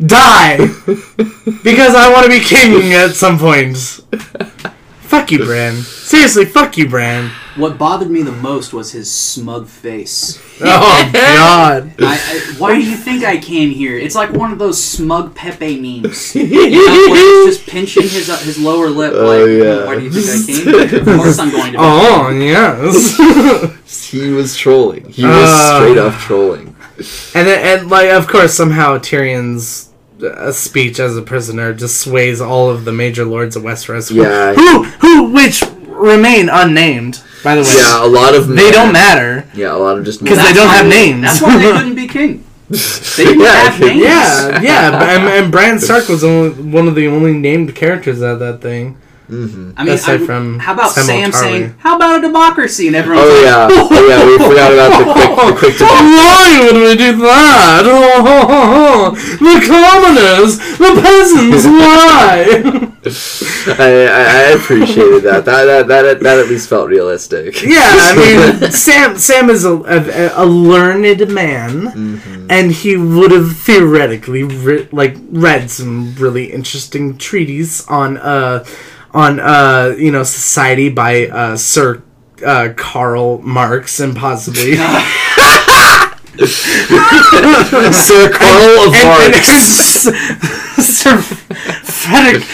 die [laughs] because I want to be king at some point. fuck you, Bran. Seriously, fuck you, Bran. What bothered me the most was his smug face. Oh God. [laughs] I, I, why do you think I came here? It's like one of those smug Pepe memes. You [laughs] know, where he's just pinching his uh, his lower lip. Oh, like, yeah. why do you think I came here? Of course I'm going to. Oh yes. He was trolling. He was Uh. straight up trolling. and then, and like of course somehow Tyrion's uh, speech as a prisoner just sways all of the major lords of Westeros. who- Yeah. Who who which remain unnamed by the way. Yeah, a lot of They don't matter. Yeah, a lot of just. Because they don't why- have names. That's why they [laughs] couldn't be king. [laughs] They didn't Yeah, have names. Yeah, yeah, and, and Bran Stark was [laughs] only, one of the only named characters at that thing. Hmm I mean, Aside I- from how about Samwell Sam Tarly. saying, "How about a democracy?" And everyone? Oh like, yeah, oh [laughs] yeah. We forgot about the quick, the quick. To- [laughs] Why would we do that? [laughs] the commoners, the peasants, why? I, I, I appreciated that. That, that that that at least felt realistic. yeah, I mean, Sam Sam is a, a, a learned man, Mhm. and he would have theoretically re- like read some really interesting treaties on uh on uh you know society by uh Sir uh, Karl Marx and possibly [laughs] Sir Karl of and, and Marx. Sir Frederick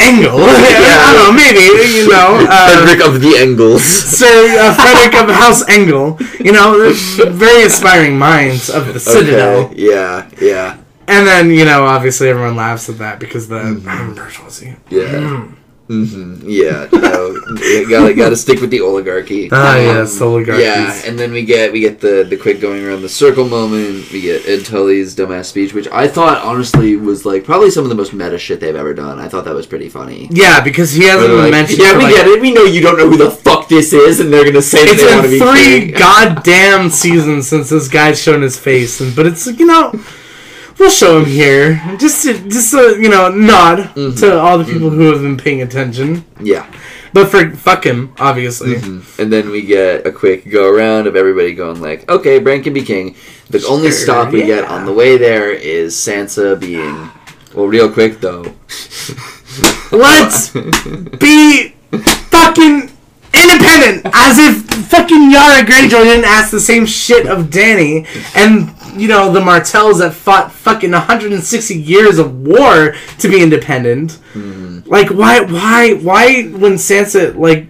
Engel. I don't know, maybe you know. Uh, Frederick of the Engels. Sir uh, Frederick of House Engel, you know, very aspiring minds of the Citadel. Okay. Yeah, yeah, And then, you know, obviously everyone laughs at that because the I'm bourgeoisie. yeah. Hmm Yeah, you gotta gotta stick with the oligarchy. Ah, Um, yes, oligarchies. Yeah, and then we get we get the the quick going around the circle moment. We get Ed Tully's dumbass speech, which I thought honestly was like probably some of the most meta shit they've ever done. I thought that was pretty funny. Yeah, because he hasn't like, mentioned. yeah, we like- get it. We know you don't know who the fuck this is, and they're gonna say that It's they want to been three [laughs] goddamn seasons since this guy's shown his face, and but it's you know, we'll show him here just to, just a you know nod Mm-hmm. to all the people who have been paying attention. Yeah. But for fuck him, obviously. Mhm. And then we get a quick go around of everybody going like, "Okay, Bran can be king." The only stop we get on the way there is Sansa being, well, real quick though. [laughs] Let's be fucking independent, as if fucking Yara Greyjoy didn't ask the same shit of Dany, and you know the Martells that fought fucking 160 years of war to be independent. Like, why, why, why? When Sansa like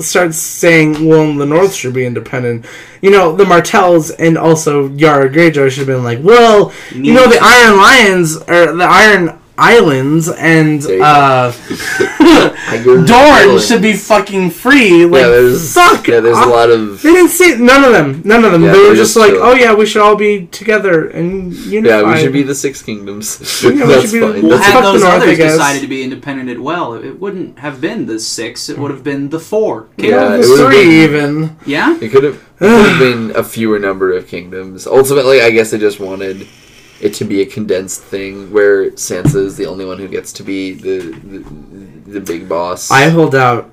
starts saying, "Well, the North should be independent," you know, the Martells and also Yara Greyjoy should have been like, "Well, you know, the Iron Lions or the Iron." Islands and There you go. uh, [laughs] Iron [laughs] Dorne should be fucking free. Like, yeah, there's fuck. yeah, there's a lot of They didn't say none of them. None of them. Yeah, they were just just like, chill. oh yeah, we should all be together and unified. yeah. We should be the Six Kingdoms. [laughs] Yeah, we should be- fine. Well, That's had those North, others decided to be independent as well, it wouldn't have been the six. It would have been the four. Yeah, yeah, it the would've three been- even. Yeah. It could have it could have [sighs] been a fewer number of kingdoms. Ultimately, I guess they just wanted it to be a condensed thing where Sansa is the only one who gets to be the the, the big boss. I hold out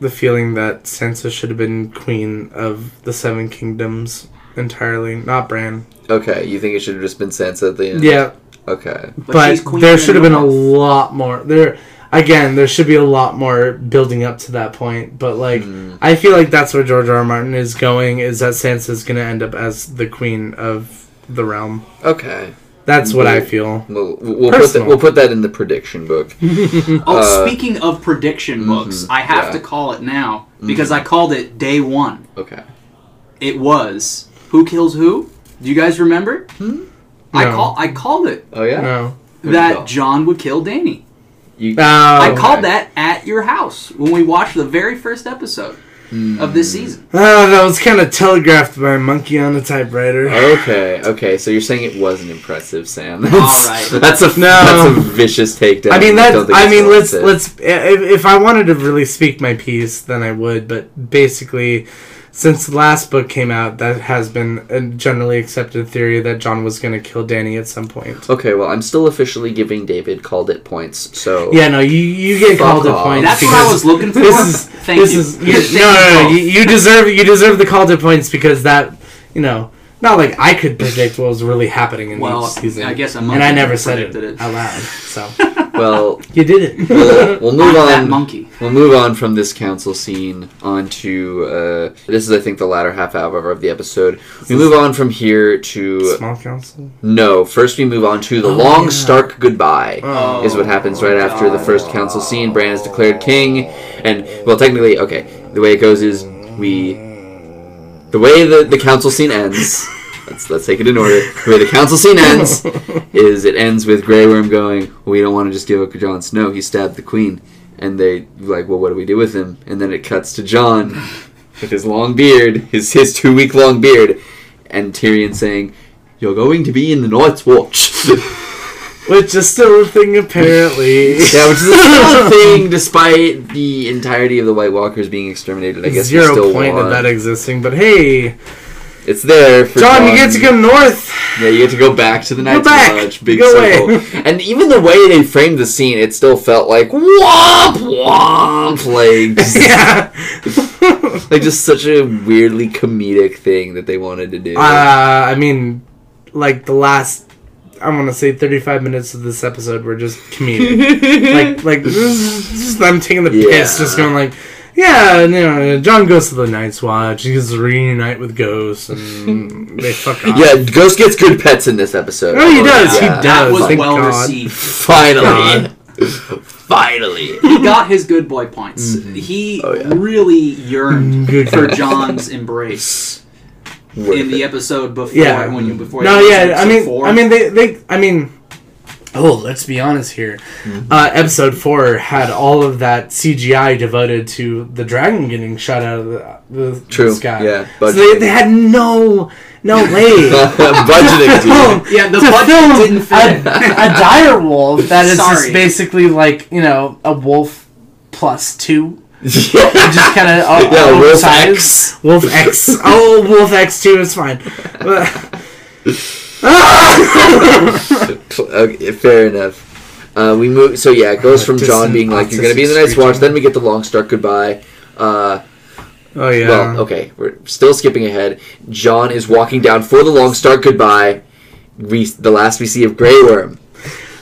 the feeling that Sansa should have been queen of the Seven Kingdoms entirely, not Bran. okay, you think it should have just been Sansa at the end? Yeah, Okay. but, she's queen there should have been a lot more. There again, there should be a lot more building up to that point. But like, Mm. I feel like that's where George R. R. Martin is going. Is that Sansa's going to end up as the queen of the realm? Okay. That's what I feel. We'll, we'll put that we'll put that in the prediction book. [laughs] Oh, Uh, speaking of prediction books, mhm, I have yeah. to call it now because I called it day one. Okay. It was who kills who. Do you guys remember? I No. call I called it Oh yeah. No. That? Jon would kill Dany. You, Oh, I okay. called that at your house when we watched the very first episode Hmm. of this season. Oh, that was kind of telegraphed by a monkey on a typewriter. Okay, okay. So you're saying it wasn't impressive, Sam? [laughs] That's, All right. That's a No. that's a vicious takedown. I mean that. don't I mean, let's warranted. let's. If, if I wanted to really speak my piece, then I would. But basically, since the last book came out, that has been a generally accepted theory that Jon was going to kill Dany at some point. Okay, well, I'm still officially giving David called it points. So Yeah, no, you you get called a off. point. That's what I was looking for. This is Thank this you. is You're you, no, no, no, you, you deserve you deserve the called it points because that you know not like I could predict what was really happening in Well, each season. I guess a and I never said it, predicted it. out loud. So [laughs] well, [laughs] You did it. we'll, we'll move I'm that on. monkey. We'll move on from this council scene onto uh, this is I think the latter half hour of the episode. We move on from here to Small council. no. First, we move on to the Oh, long yeah. stark goodbye. Oh. is what happens right after the first council scene. Bran is declared king, and well, technically, okay. The way it goes is we, the way the the council scene ends. Let's let's take it in order. The way the council scene ends [laughs] is it ends with Grey Worm going, "We don't want to just give up Jon Snow. He stabbed the queen." And they like, "Well, what do we do with him?" And then it cuts to Jon with his long beard, his his two week long beard, and Tyrion saying, "You're going to be in the Night's Watch." [laughs] Which is still a thing, apparently. Yeah, which is still a [laughs] thing despite the entirety of the White Walkers being exterminated. I guess Zero still point of that existing, but hey, It's there for Jon, you get to go north. Yeah, you get to go back to the Night's back. Watch. Big Go circle. away. [laughs] And even the way they framed the scene, it still felt like womp womp, like just, [laughs] yeah. [laughs] like just such a weirdly comedic thing that they wanted to do. Uh, I mean, like the last, I'm gonna say 35 minutes of this episode were just comedic. like, like this is just them taking the Yeah. piss, just going like, yeah, you know, Jon goes to the Night's Watch, he gets to reunite with Ghost, and [laughs] they fuck off. yeah, Ghost gets good pets in this episode. Oh, he does. Yeah. He That does. was thank well God. received. Finally, [laughs] finally. He got his good boy points. Mm-hmm. He Oh, yeah. really yearned mm, Good for God. Jon's embrace Worth in the episode before. Yeah. when you before. No, you yeah. I mean, four. I mean, they, they, I mean. Oh, let's be honest here. Mm-hmm. Uh, episode four had all of that CGI devoted to the dragon getting shot out of the, the, True. the sky. Yeah, so they, they had no no [laughs] way Budgeting, film- yeah, the to budget film didn't a, fit. a dire wolf that is just basically like you know a wolf plus two, yeah, just kind of uh, yeah, Wolf oversized. X. Wolf X. Oh, Wolf X two is fine. But- [laughs] [laughs] okay, fair enough. Uh, we move. So yeah, it goes from Jon being like, "You're gonna be in the Night's Watch." Then we get the long Stark goodbye. Uh, oh yeah. Well, okay, we're still skipping ahead. Jon is walking down for the long Stark goodbye. We the last we see of Grey Worm.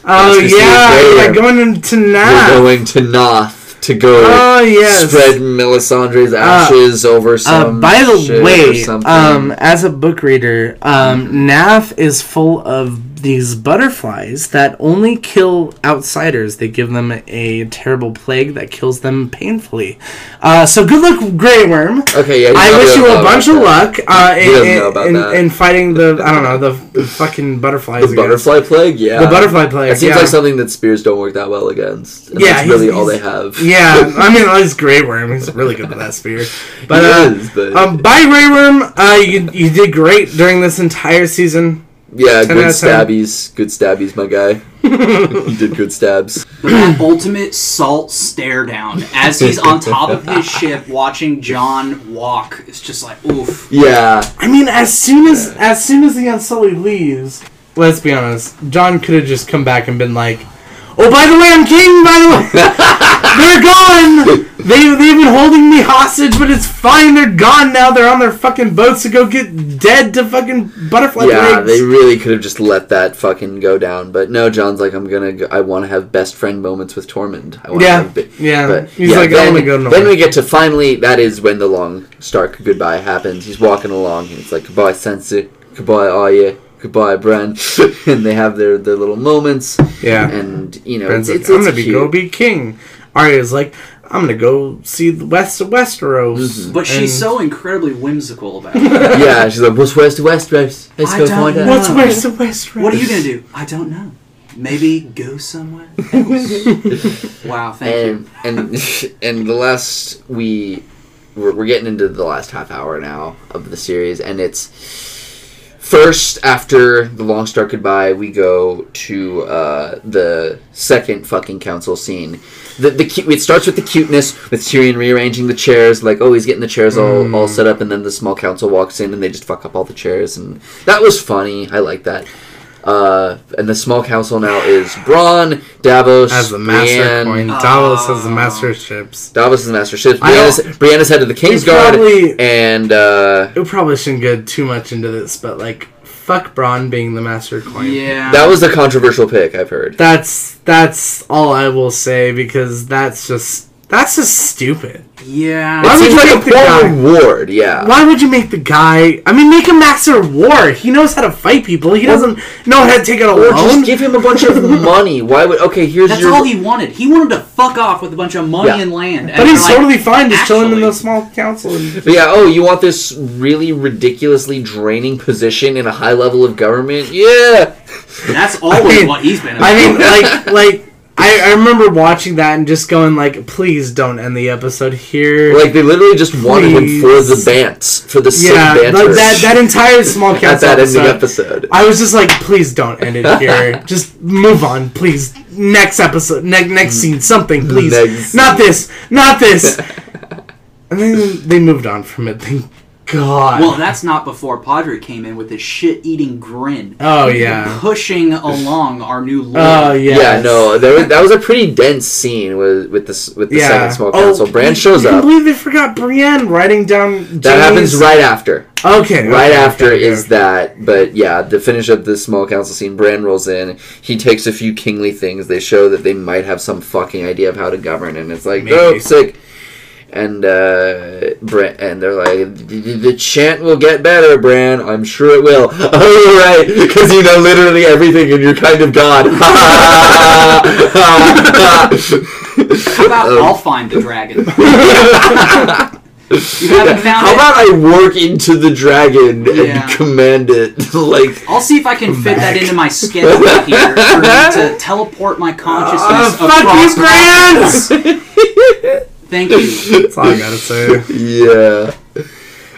Oh to yeah, yeah, going into We're going to Naath to go Oh yes. spread Melisandre's ashes over Uh, some. by the way, um, as a book reader, um, Naath is full of these butterflies that only kill outsiders. They give them a terrible plague that kills them painfully. Uh, so good luck, Grey Worm. okay, yeah. I wish you a bunch of luck uh, in, in, in fighting the I don't know the, the fucking butterflies. The butterfly plague, yeah. The butterfly plague. It seems yeah. like something that spears don't work that well against. And Yeah, that's really all they have. Yeah, I mean, at least Grey Worm. He's really good with that spear. [laughs] But He uh, is, but um, bye, Grey Worm. Uh, you you did great during this entire season. yeah, good out of 10. stabbies, good stabbies, my guy. [laughs] he did good stabs. that ultimate salt stare down as he's on top of his [laughs] ship watching Jon walk. It's just like oof. Yeah, I mean, as soon as as soon as the Unsullied leaves, let's be honest, Jon could have just come back and been like, "Oh, by the way, I'm king. By the way, they're gone. They they've been holding me hostage, but it's fine. They're gone now. They're on their fucking boats to go get dead to fucking butterfly yeah, plagues." they really could have just let that fucking go down. But no, Jon's like, I'm gonna. Go, I want to have best friend moments with Tormund. I wanna Yeah, have bi- yeah. But He's yeah, like, I then, wanna go then we get to finally. That is when the long stark goodbye happens. He's walking along, and it's like goodbye, Sansa, goodbye, Arya, goodbye, Bran, [laughs] and they have their their little moments. yeah. And you know, it's, it's, I'm it's gonna be cute. go be king. Arya's like, I'm gonna go see the west of Westeros. Mm-hmm. But she's And- so incredibly whimsical about [laughs] it. yeah, she's like, what's west to Westeros? Let's I go don't find out. know. What's west of Westeros? What are you gonna do? I don't know. Maybe go somewhere else. [laughs] wow, thank you. and and [laughs] and the last we we're, we're getting into the last half hour now of the series and it's first after the long Stark goodbye we go to uh, the second fucking council scene the, the cu- it starts with the cuteness with Tyrion rearranging the chairs like oh he's getting the chairs all, all set up and then the small council walks in and they just fuck up all the chairs and that was funny I like that uh, and the small council now is Bronn, Davos, As the master Brienne, coin, Oh. Davos has the master ships. Davos is the master ships. I Brienne's, Brienne's head of the It's Kingsguard, probably- and uh, We probably shouldn't get too much into this, but like fuck Bronn being the master coin. Yeah. That was a controversial pick, I've heard. That's that's all I will say because that's just that's just stupid. yeah. Why would seems you like a make the guy- poor reward, yeah. Why would you make the guy? I mean, make him master of war. He knows how to fight people. He doesn't know how to take it Or alone. just give him a bunch of [laughs] money. Why would okay? Here's That's your all he wanted. He wanted to fuck off with a bunch of money Yeah. and land. but he's they're like, totally fine just chilling in the small council. And, But yeah, oh, you want this really ridiculously draining position in a high level of government? Yeah. That's always mean- what he's been. I mean, like, like I, I remember watching that and just going like, please don't end the episode here. Like they literally just wanted him for the Please. bants, for the yeah, banter. like that that entire small at council that ending episode. episode. I was just like, please don't end it here. [laughs] just move on, please. Next episode, ne- next scene, something, please. Next Not this, not this. [laughs] and then they moved on from it. Thank God. well, that's not before Padre came in with his shit-eating grin, oh yeah. pushing along our new lord. Oh yeah. Yeah, no, there was, that was a pretty dense scene with with this with the Yeah. second small council. Oh, Bran shows up. I can't believe they forgot Brienne writing down. That happens right after. Okay. right okay, after okay, is okay. that but yeah the finish of the small council scene bran rolls in he takes a few kingly things they show that they might have some fucking idea of how to govern and it's like oh Maybe. sick and uh Bran, and they're like the, the chant will get better bran i'm sure it will [laughs] oh right because you know literally everything and you're kind of god [laughs] How about Um, I'll find the dragon? [laughs] found how it. about i work into the dragon Yeah. and command it like I'll see if I can fit that into my schedule here for me to teleport my consciousness Oh, fuck you, Bran! Thank you. [laughs] That's all I gotta say. Yeah.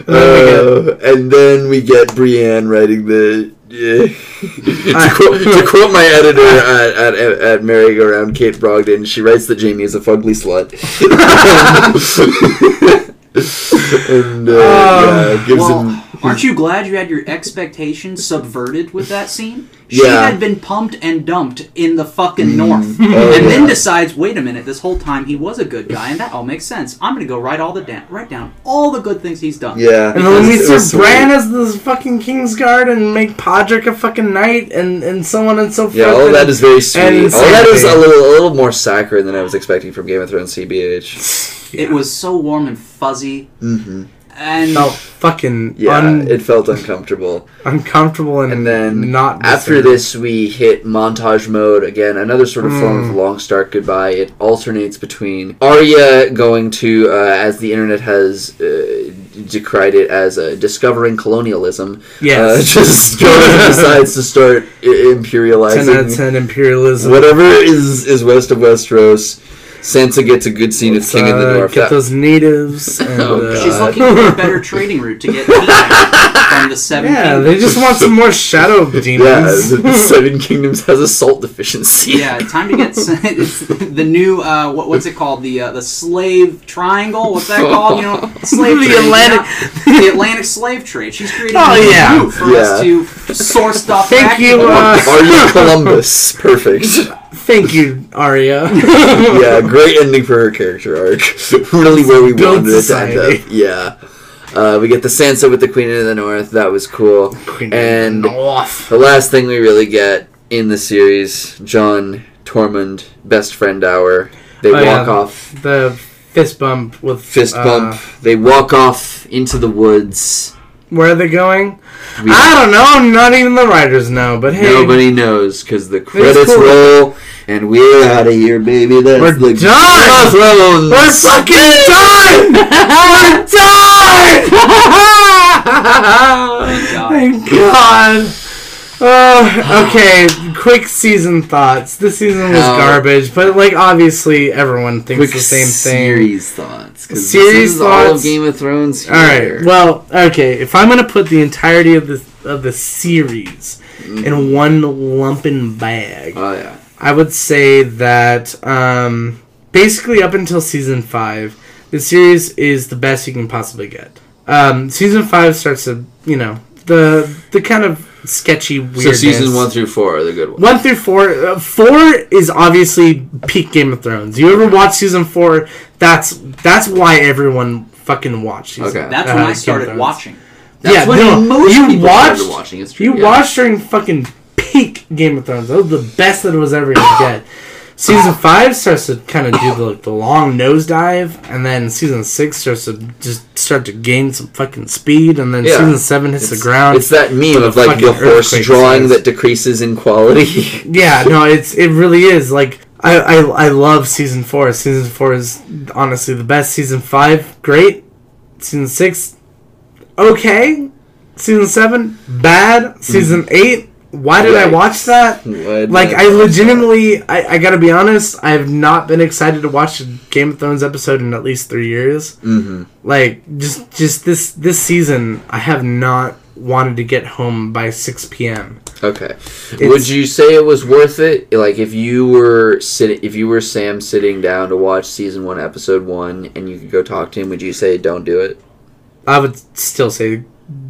Uh, and then we get Brienne writing the. [laughs] to, quote, to quote my editor at, at, at Merry-Go-Round, Kate Brogdon, she writes that Jaime is a fugly slut. [laughs] and uh, yeah, gives Well, him. Aren't you glad you had your expectations subverted with that scene? She Yeah. had been pumped and dumped in the fucking north, Oh, and then yeah. decides, wait a minute, this whole time he was a good guy, and that all makes sense. I'm gonna go write all the da- write down all the good things he's done. Yeah. And then we It see Bran sweet. as the fucking Kingsguard and make Podrick a fucking knight and, and so on and so forth. Yeah, all and- that is very sweet. and All that is a little, a little more saccharine than I was expecting from Game of Thrones CBH. It was so warm and fuzzy, hmm and felt fucking Yeah, un- it felt uncomfortable. uncomfortable and, And then not after deserved. this, we hit montage mode again. Another sort of form Mm. of long Stark goodbye. It alternates between Arya going to, uh, as the internet has uh, decried it as uh, discovering colonialism. Yes. uh, [laughs] just goes decides to start i- 10 out of 10 imperialism. whatever is is west of Westeros. Sansa gets a good scene of Let's, King in the uh, North. Get That- those natives. [laughs] And, Oh, uh, she's looking for a better trading route to get [laughs] from the seven. Yeah, Kingdoms. they just want some more shadow yeah, the [laughs] Seven Kingdoms has a salt deficiency. Yeah, time to get it's the new uh, what, what's it called? The uh, the slave triangle. What's that called? You know, slave The trade. Atlantic- yeah. the Atlantic slave trade. She's creating Oh, a yeah. route for us to source stuff. Thank back you, to uh, Are you Columbus? Perfect. Thank you, Arya. [laughs] yeah, great ending for her character arc. [laughs] really where we Build wanted it to end up. Yeah. Uh, we get the Sansa with the Queen of the North. That was cool. Queen and North. the last thing we really get in the series, Jon Tormund, best friend hour. They Oh, walk yeah. off, The fist bump with fist uh, bump. They walk off into the woods. Where are they going? We, I don't know. Not even the writers know. But hey, nobody knows because the credits cool. roll and we're out of here, baby. That's We're the done! Game we're fucking done. we're done. Thank [laughs] oh, God. Thank God. Oh, okay. Quick season thoughts. This season was How- garbage, but like obviously everyone thinks Quick the same thing. series thoughts. 'cause Series this is all of thoughts? Game of Thrones. Here. All right. Well, okay. If I'm gonna put the entirety of the of the series mm-hmm. in one lumping bag, oh yeah. I would say that um, basically up until season five, the series is the best you can possibly get. Um, season five starts to you know the the kind of sketchy So weirdness. seasons one through four are the good ones. One through four. Uh, four is obviously peak Game of Thrones. You ever watch season four? That's that's why everyone fucking watched. Season, Okay. That's uh, when I started watching. That's yeah, when no, most you people watched. started watching history. You yeah. watched during fucking peak Game of Thrones. That was the best that it was ever gonna get. Season five starts to kind of do the like, the long nosedive, and then season six starts to just start to gain some fucking speed, and then Yeah. season seven hits It's, the ground. it's that meme of like the fucking horse earthquake drawing that decreases in quality. [laughs] Yeah, no, it's it really is. Like I, I I love season four. Season four is honestly the best. Season five, great. Season six, okay. Season seven, bad. Season mm-hmm. eight, why did I watch that? What? Like I legitimately, I, I gotta be honest. I have not been excited to watch a Game of Thrones episode in at least three years. hmm Like just just this this season, I have not wanted to get home by six p.m. Okay. It's- Would you say it was worth it? Like if you were sitting, if you were Sam sitting down to watch season one, episode one, and you could go talk to him, would you say don't do it? I would still say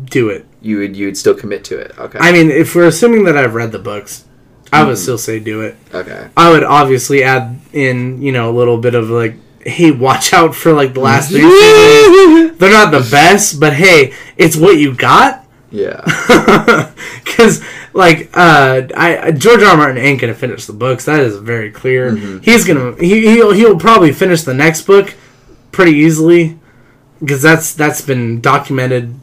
do it. You would. You would still commit to it. Okay. I mean, if we're assuming that I've read the books, I would Mhm. still say do it. okay. I would obviously add in, you know, a little bit of like, hey, watch out for like the last three seasons. They're not the best, but hey, it's what you got. Yeah. [laughs] Because like, uh, I George R. R. Martin ain't gonna finish the books. That is very clear. Mhm. He's gonna he he'll, he'll probably finish the next book pretty easily because that's that's been documented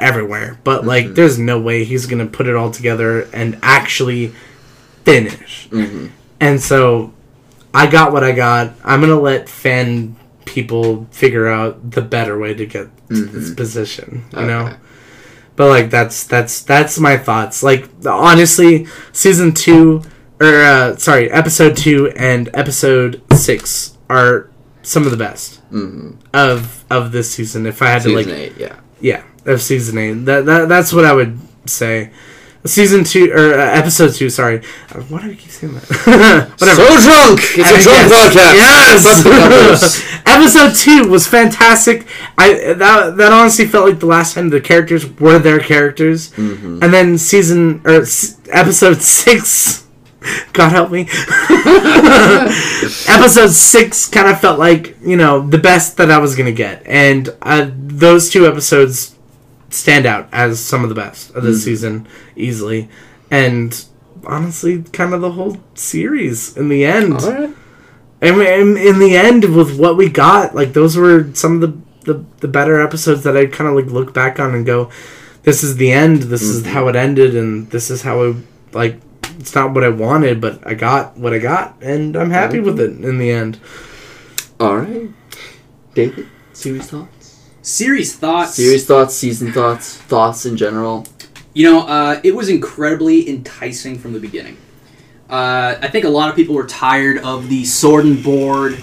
everywhere. But like, Mhm. there's no way he's gonna put it all together and actually finish. hmm And so, I got what I got. I'm gonna let fan people figure out the better way to get to this Mhm. position. You know. But like that's that's that's my thoughts. Like honestly, season two or uh, sorry, episode two and episode six are some of the best hmm of of this season. If I had Season to like, eight. Yeah. Yeah, of season eight. That, that that's what I would say. Season two or uh, episode two. Sorry, uh, why do I keep saying that? [laughs] Whatever. So drunk. It's a drunk yes, podcast. Fuck the numbers. Yes. [laughs] Episode two was fantastic. I that that honestly felt like the last time the characters were their characters, Mhm. and then season or s- episode six. [laughs] God help me. [laughs] episode six kind of felt like you know the best that I was gonna get, and uh, those two episodes stand out as some of the best of this Mhm. season easily, and honestly, kind of the whole series in the end. Right. Mean, in, the end, with what we got, like those were some of the the, the better episodes that I kind of like look back on and go, "This is the end. This is Mhm. how it ended, and this is how it like." It's not what I wanted, but I got what I got, and I'm happy with it in the end. All right. David, series thoughts. Series thoughts. Series thoughts. Season thoughts. Thoughts in general. You know, uh, it was incredibly enticing from the beginning. Uh, I think a lot of people were tired of the sword and board,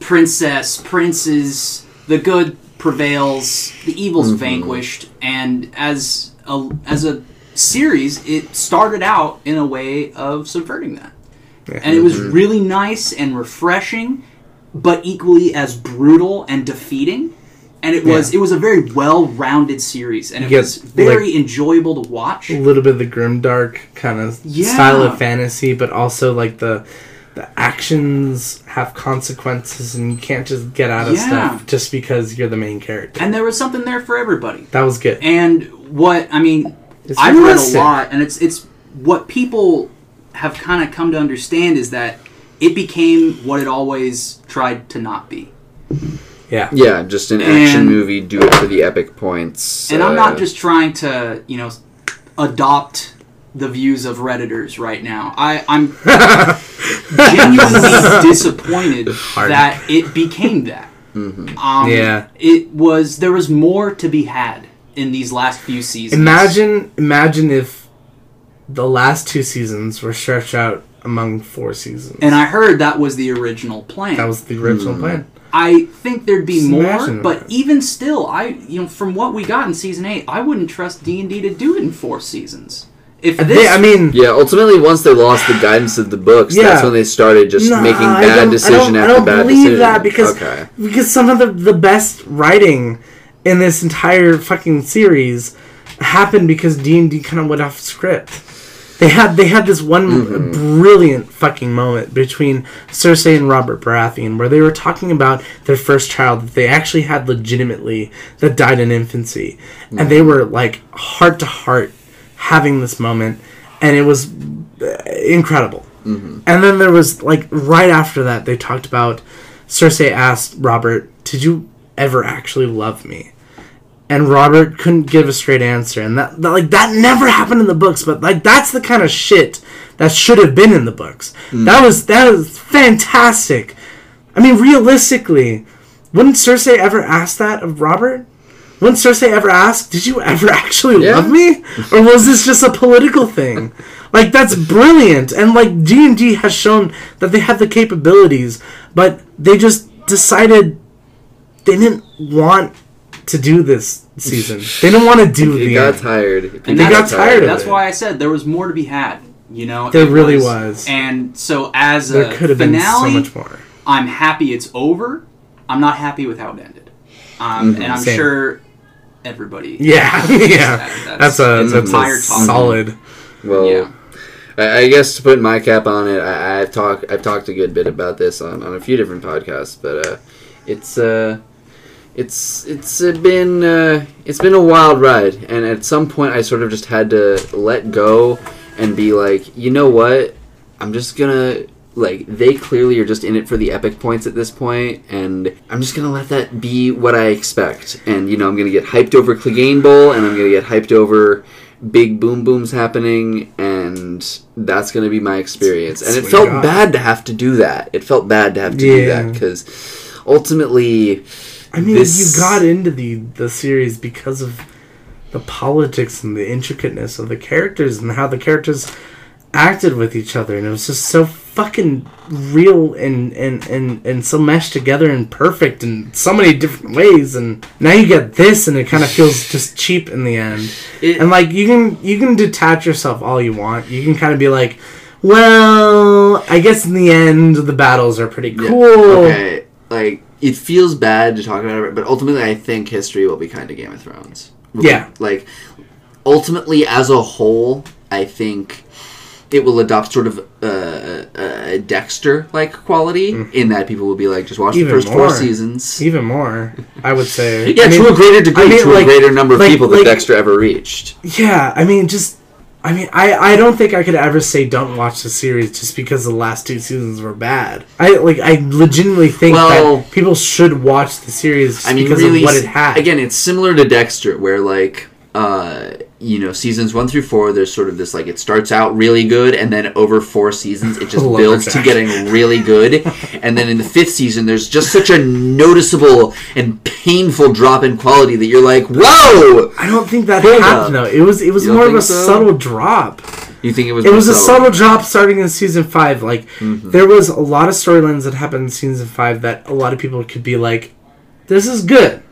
princess, princes, the good prevails, the evil's Mhm. vanquished, and as a as a series, it started out in a way of subverting that, and it was really nice and refreshing, but equally as brutal and defeating. And it was Yeah. it was a very well rounded series, and it was very enjoyable to watch. a little bit of the grimdark kind of Yeah. style of fantasy, but also like the the actions have consequences, and you can't just get out of Yeah. stuff just because you're the main character. And there was something there for everybody. that was good. And what I mean, It's I've read a lot, and it's it's what people have kind of come to understand is that it became what it always tried to not be. Yeah. Yeah, just an action And- movie. Do it for the epic points. And I'm uh, not just trying to, you know, adopt the views of redditors right now. I I'm [laughs] genuinely [laughs] disappointed Hard. that it became that. Mhm. Um, Yeah. It was there was more to be had in these last few seasons. Imagine, imagine if the last two seasons were stretched out among four seasons. And I heard that was the original plan. that was the original Hmm. plan. I think there'd be Just more, but that. even still, I you know from what we got in season eight, I wouldn't trust D and D to do it in four seasons. If They- I mean, Yeah, ultimately, once they lost the guidance of the books, Yeah. that's when they started just Nah, making I bad don't- I decision don't- I don't bad believe decision. that because- okay, because some of the the best writing in this entire fucking series happened because D and D kind of went off script. They had they had this one Mm-hmm. brilliant fucking moment between Cersei and Robert Baratheon where they were talking about their first child that they actually had legitimately that died in infancy, and they were like heart to heart having this moment, and it was uh, incredible. And then there was like right after that they talked about Cersei asked Robert, "Did you ever actually love me?" And Robert couldn't give a straight answer, and that, that like that never happened in the books. But like that's the kind of shit that should have been in the books. Mm. That was that was fantastic. I mean, realistically, wouldn't Cersei ever ask that of Robert? Wouldn't Cersei ever ask, "Did you ever [laughs] actually Yeah. love me?" Or was this just a political thing? [laughs] Like that's brilliant, and like D and D has shown that they have the capabilities, but they just decided they didn't want to do this season. They didn't want to do He the got end. tired. And They got tired of That's it. why I said there was more to be had. You know, There really was. And so as There a could have been finale, so much more. I'm happy it's over. I'm not happy with how it ended. Um, and I'm Same. sure everybody. [laughs] Yeah, [laughs] yeah. That- That's a that's entire a solid. Well, Yeah. I, I guess to put my cap on it, I, I've talked I've talked a good bit about this on, on a few different podcasts, but uh, it's uh, it's it's been uh, it's been a wild ride, and at some point I sort of just had to let go and be like, you know what, I'm just gonna like they clearly are just in it for the epic points at this point, and I'm just gonna let that be what I expect, and you know I'm gonna get hyped over Clegane Bowl, and I'm gonna get hyped over big boom booms happening and that's going to be my experience. And it felt God. bad to have to do that. It felt bad to have to do that because ultimately I mean, this- you got into the the series because of the politics and the intricateness of the characters and how the characters acted with each other, and it was just so fucking real and and and and so meshed together and perfect in so many different ways. And now you get this, and it kind of feels just cheap in the end. It- and like you can you can detach yourself all you want. You can kind of be like. Well, I guess in the end the battles are pretty Yeah. cool. okay like it feels bad to talk about it but ultimately i think history will be kind of game of thrones Yeah. like ultimately as a whole i think it will adopt sort of uh, a dexter like quality in that people will be like just watch Mm. Even the first more. four seasons Even more, I would say. [laughs] yeah I mean, to a greater degree I mean, to like- a greater number of like- people like- that dexter ever reached Yeah, I mean, just. I mean, I, I don't think I could ever say don't watch the series just because the last two seasons were bad. I like I legitimately think Well- that people should watch the series I mean, because really, of what it had. again, it's similar to Dexter, where like, uh, you know, seasons one through four, there's sort of this like it starts out really good, and then over four seasons, it [laughs] just builds to getting really good, [laughs] and then in the fifth season, there's just such a noticeable and painful drop in quality that you're like, whoa! I don't think that Hold happened up. though. It was it was more of a so? subtle drop. You think it was? It was a subtle? subtle drop starting in season five. Like Mm-hmm. there was a lot of storylines that happened in season five that a lot of people could be like, "This is good,"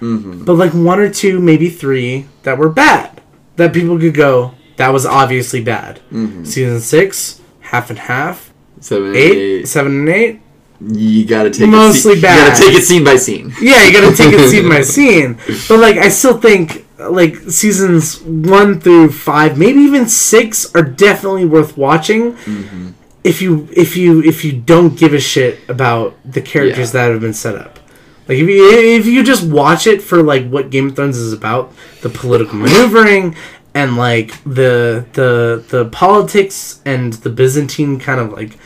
Mm-hmm. but like one or two, maybe three that were bad. That people could go, "That was obviously bad." Mm-hmm. Season six, half and half, Seven, eight, eight. seven and eight. You gotta take Mostly it scene, bad. You gotta take it scene by scene. Yeah, you gotta take it scene by [laughs] scene. But like, I still think like seasons one through five, maybe even six, are definitely worth watching. Mm-hmm. If you if you if you don't give a shit about the characters Yeah. that have been set up, like if you if you just watch it for like what Game of Thrones is about, the political maneuvering and like the the the politics and the Byzantine kind of like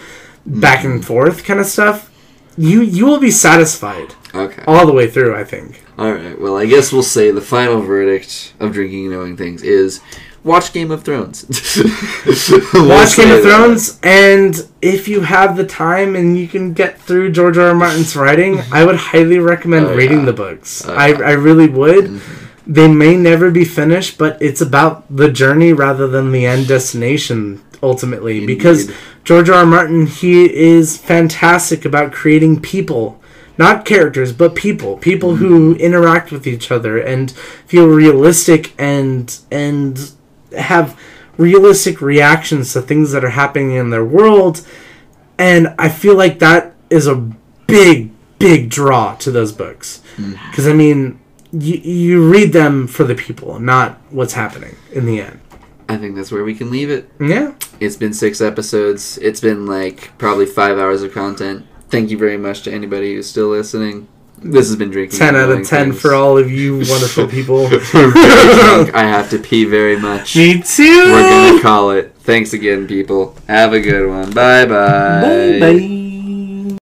back Mm-hmm. and forth kind of stuff, you you will be satisfied Okay. all the way through. I think. All right. Well, I guess we'll say the final verdict of drinking and knowing things is watch Game of Thrones. [laughs] Watch Game of. Thrones, and if you have the time and you can get through George R. R. Martin's writing, I would highly recommend Oh, reading yeah. the books. Oh, I, yeah. I really would. They may never be finished, but it's about the journey rather than the end destination ultimately. Because George R. R. Martin, he is fantastic about creating people. Not characters, but people. People who interact with each other and feel realistic and and have realistic reactions to things that are happening in their world. And I feel like that is a big, big draw to those books. Hmm. Because, I mean, you, you read them for the people, not what's happening in the end. I think that's where we can leave it. Yeah. It's been six episodes. It's been like probably five hours of content. Thank you very much to anybody who's still listening. This has been drinking. 10 out of 10 Things. for all of you [laughs] wonderful people. We're very drunk. I have to pee very much. Me too. We're gonna call it. Thanks again, people. Have a good one. Bye bye. Bye bye.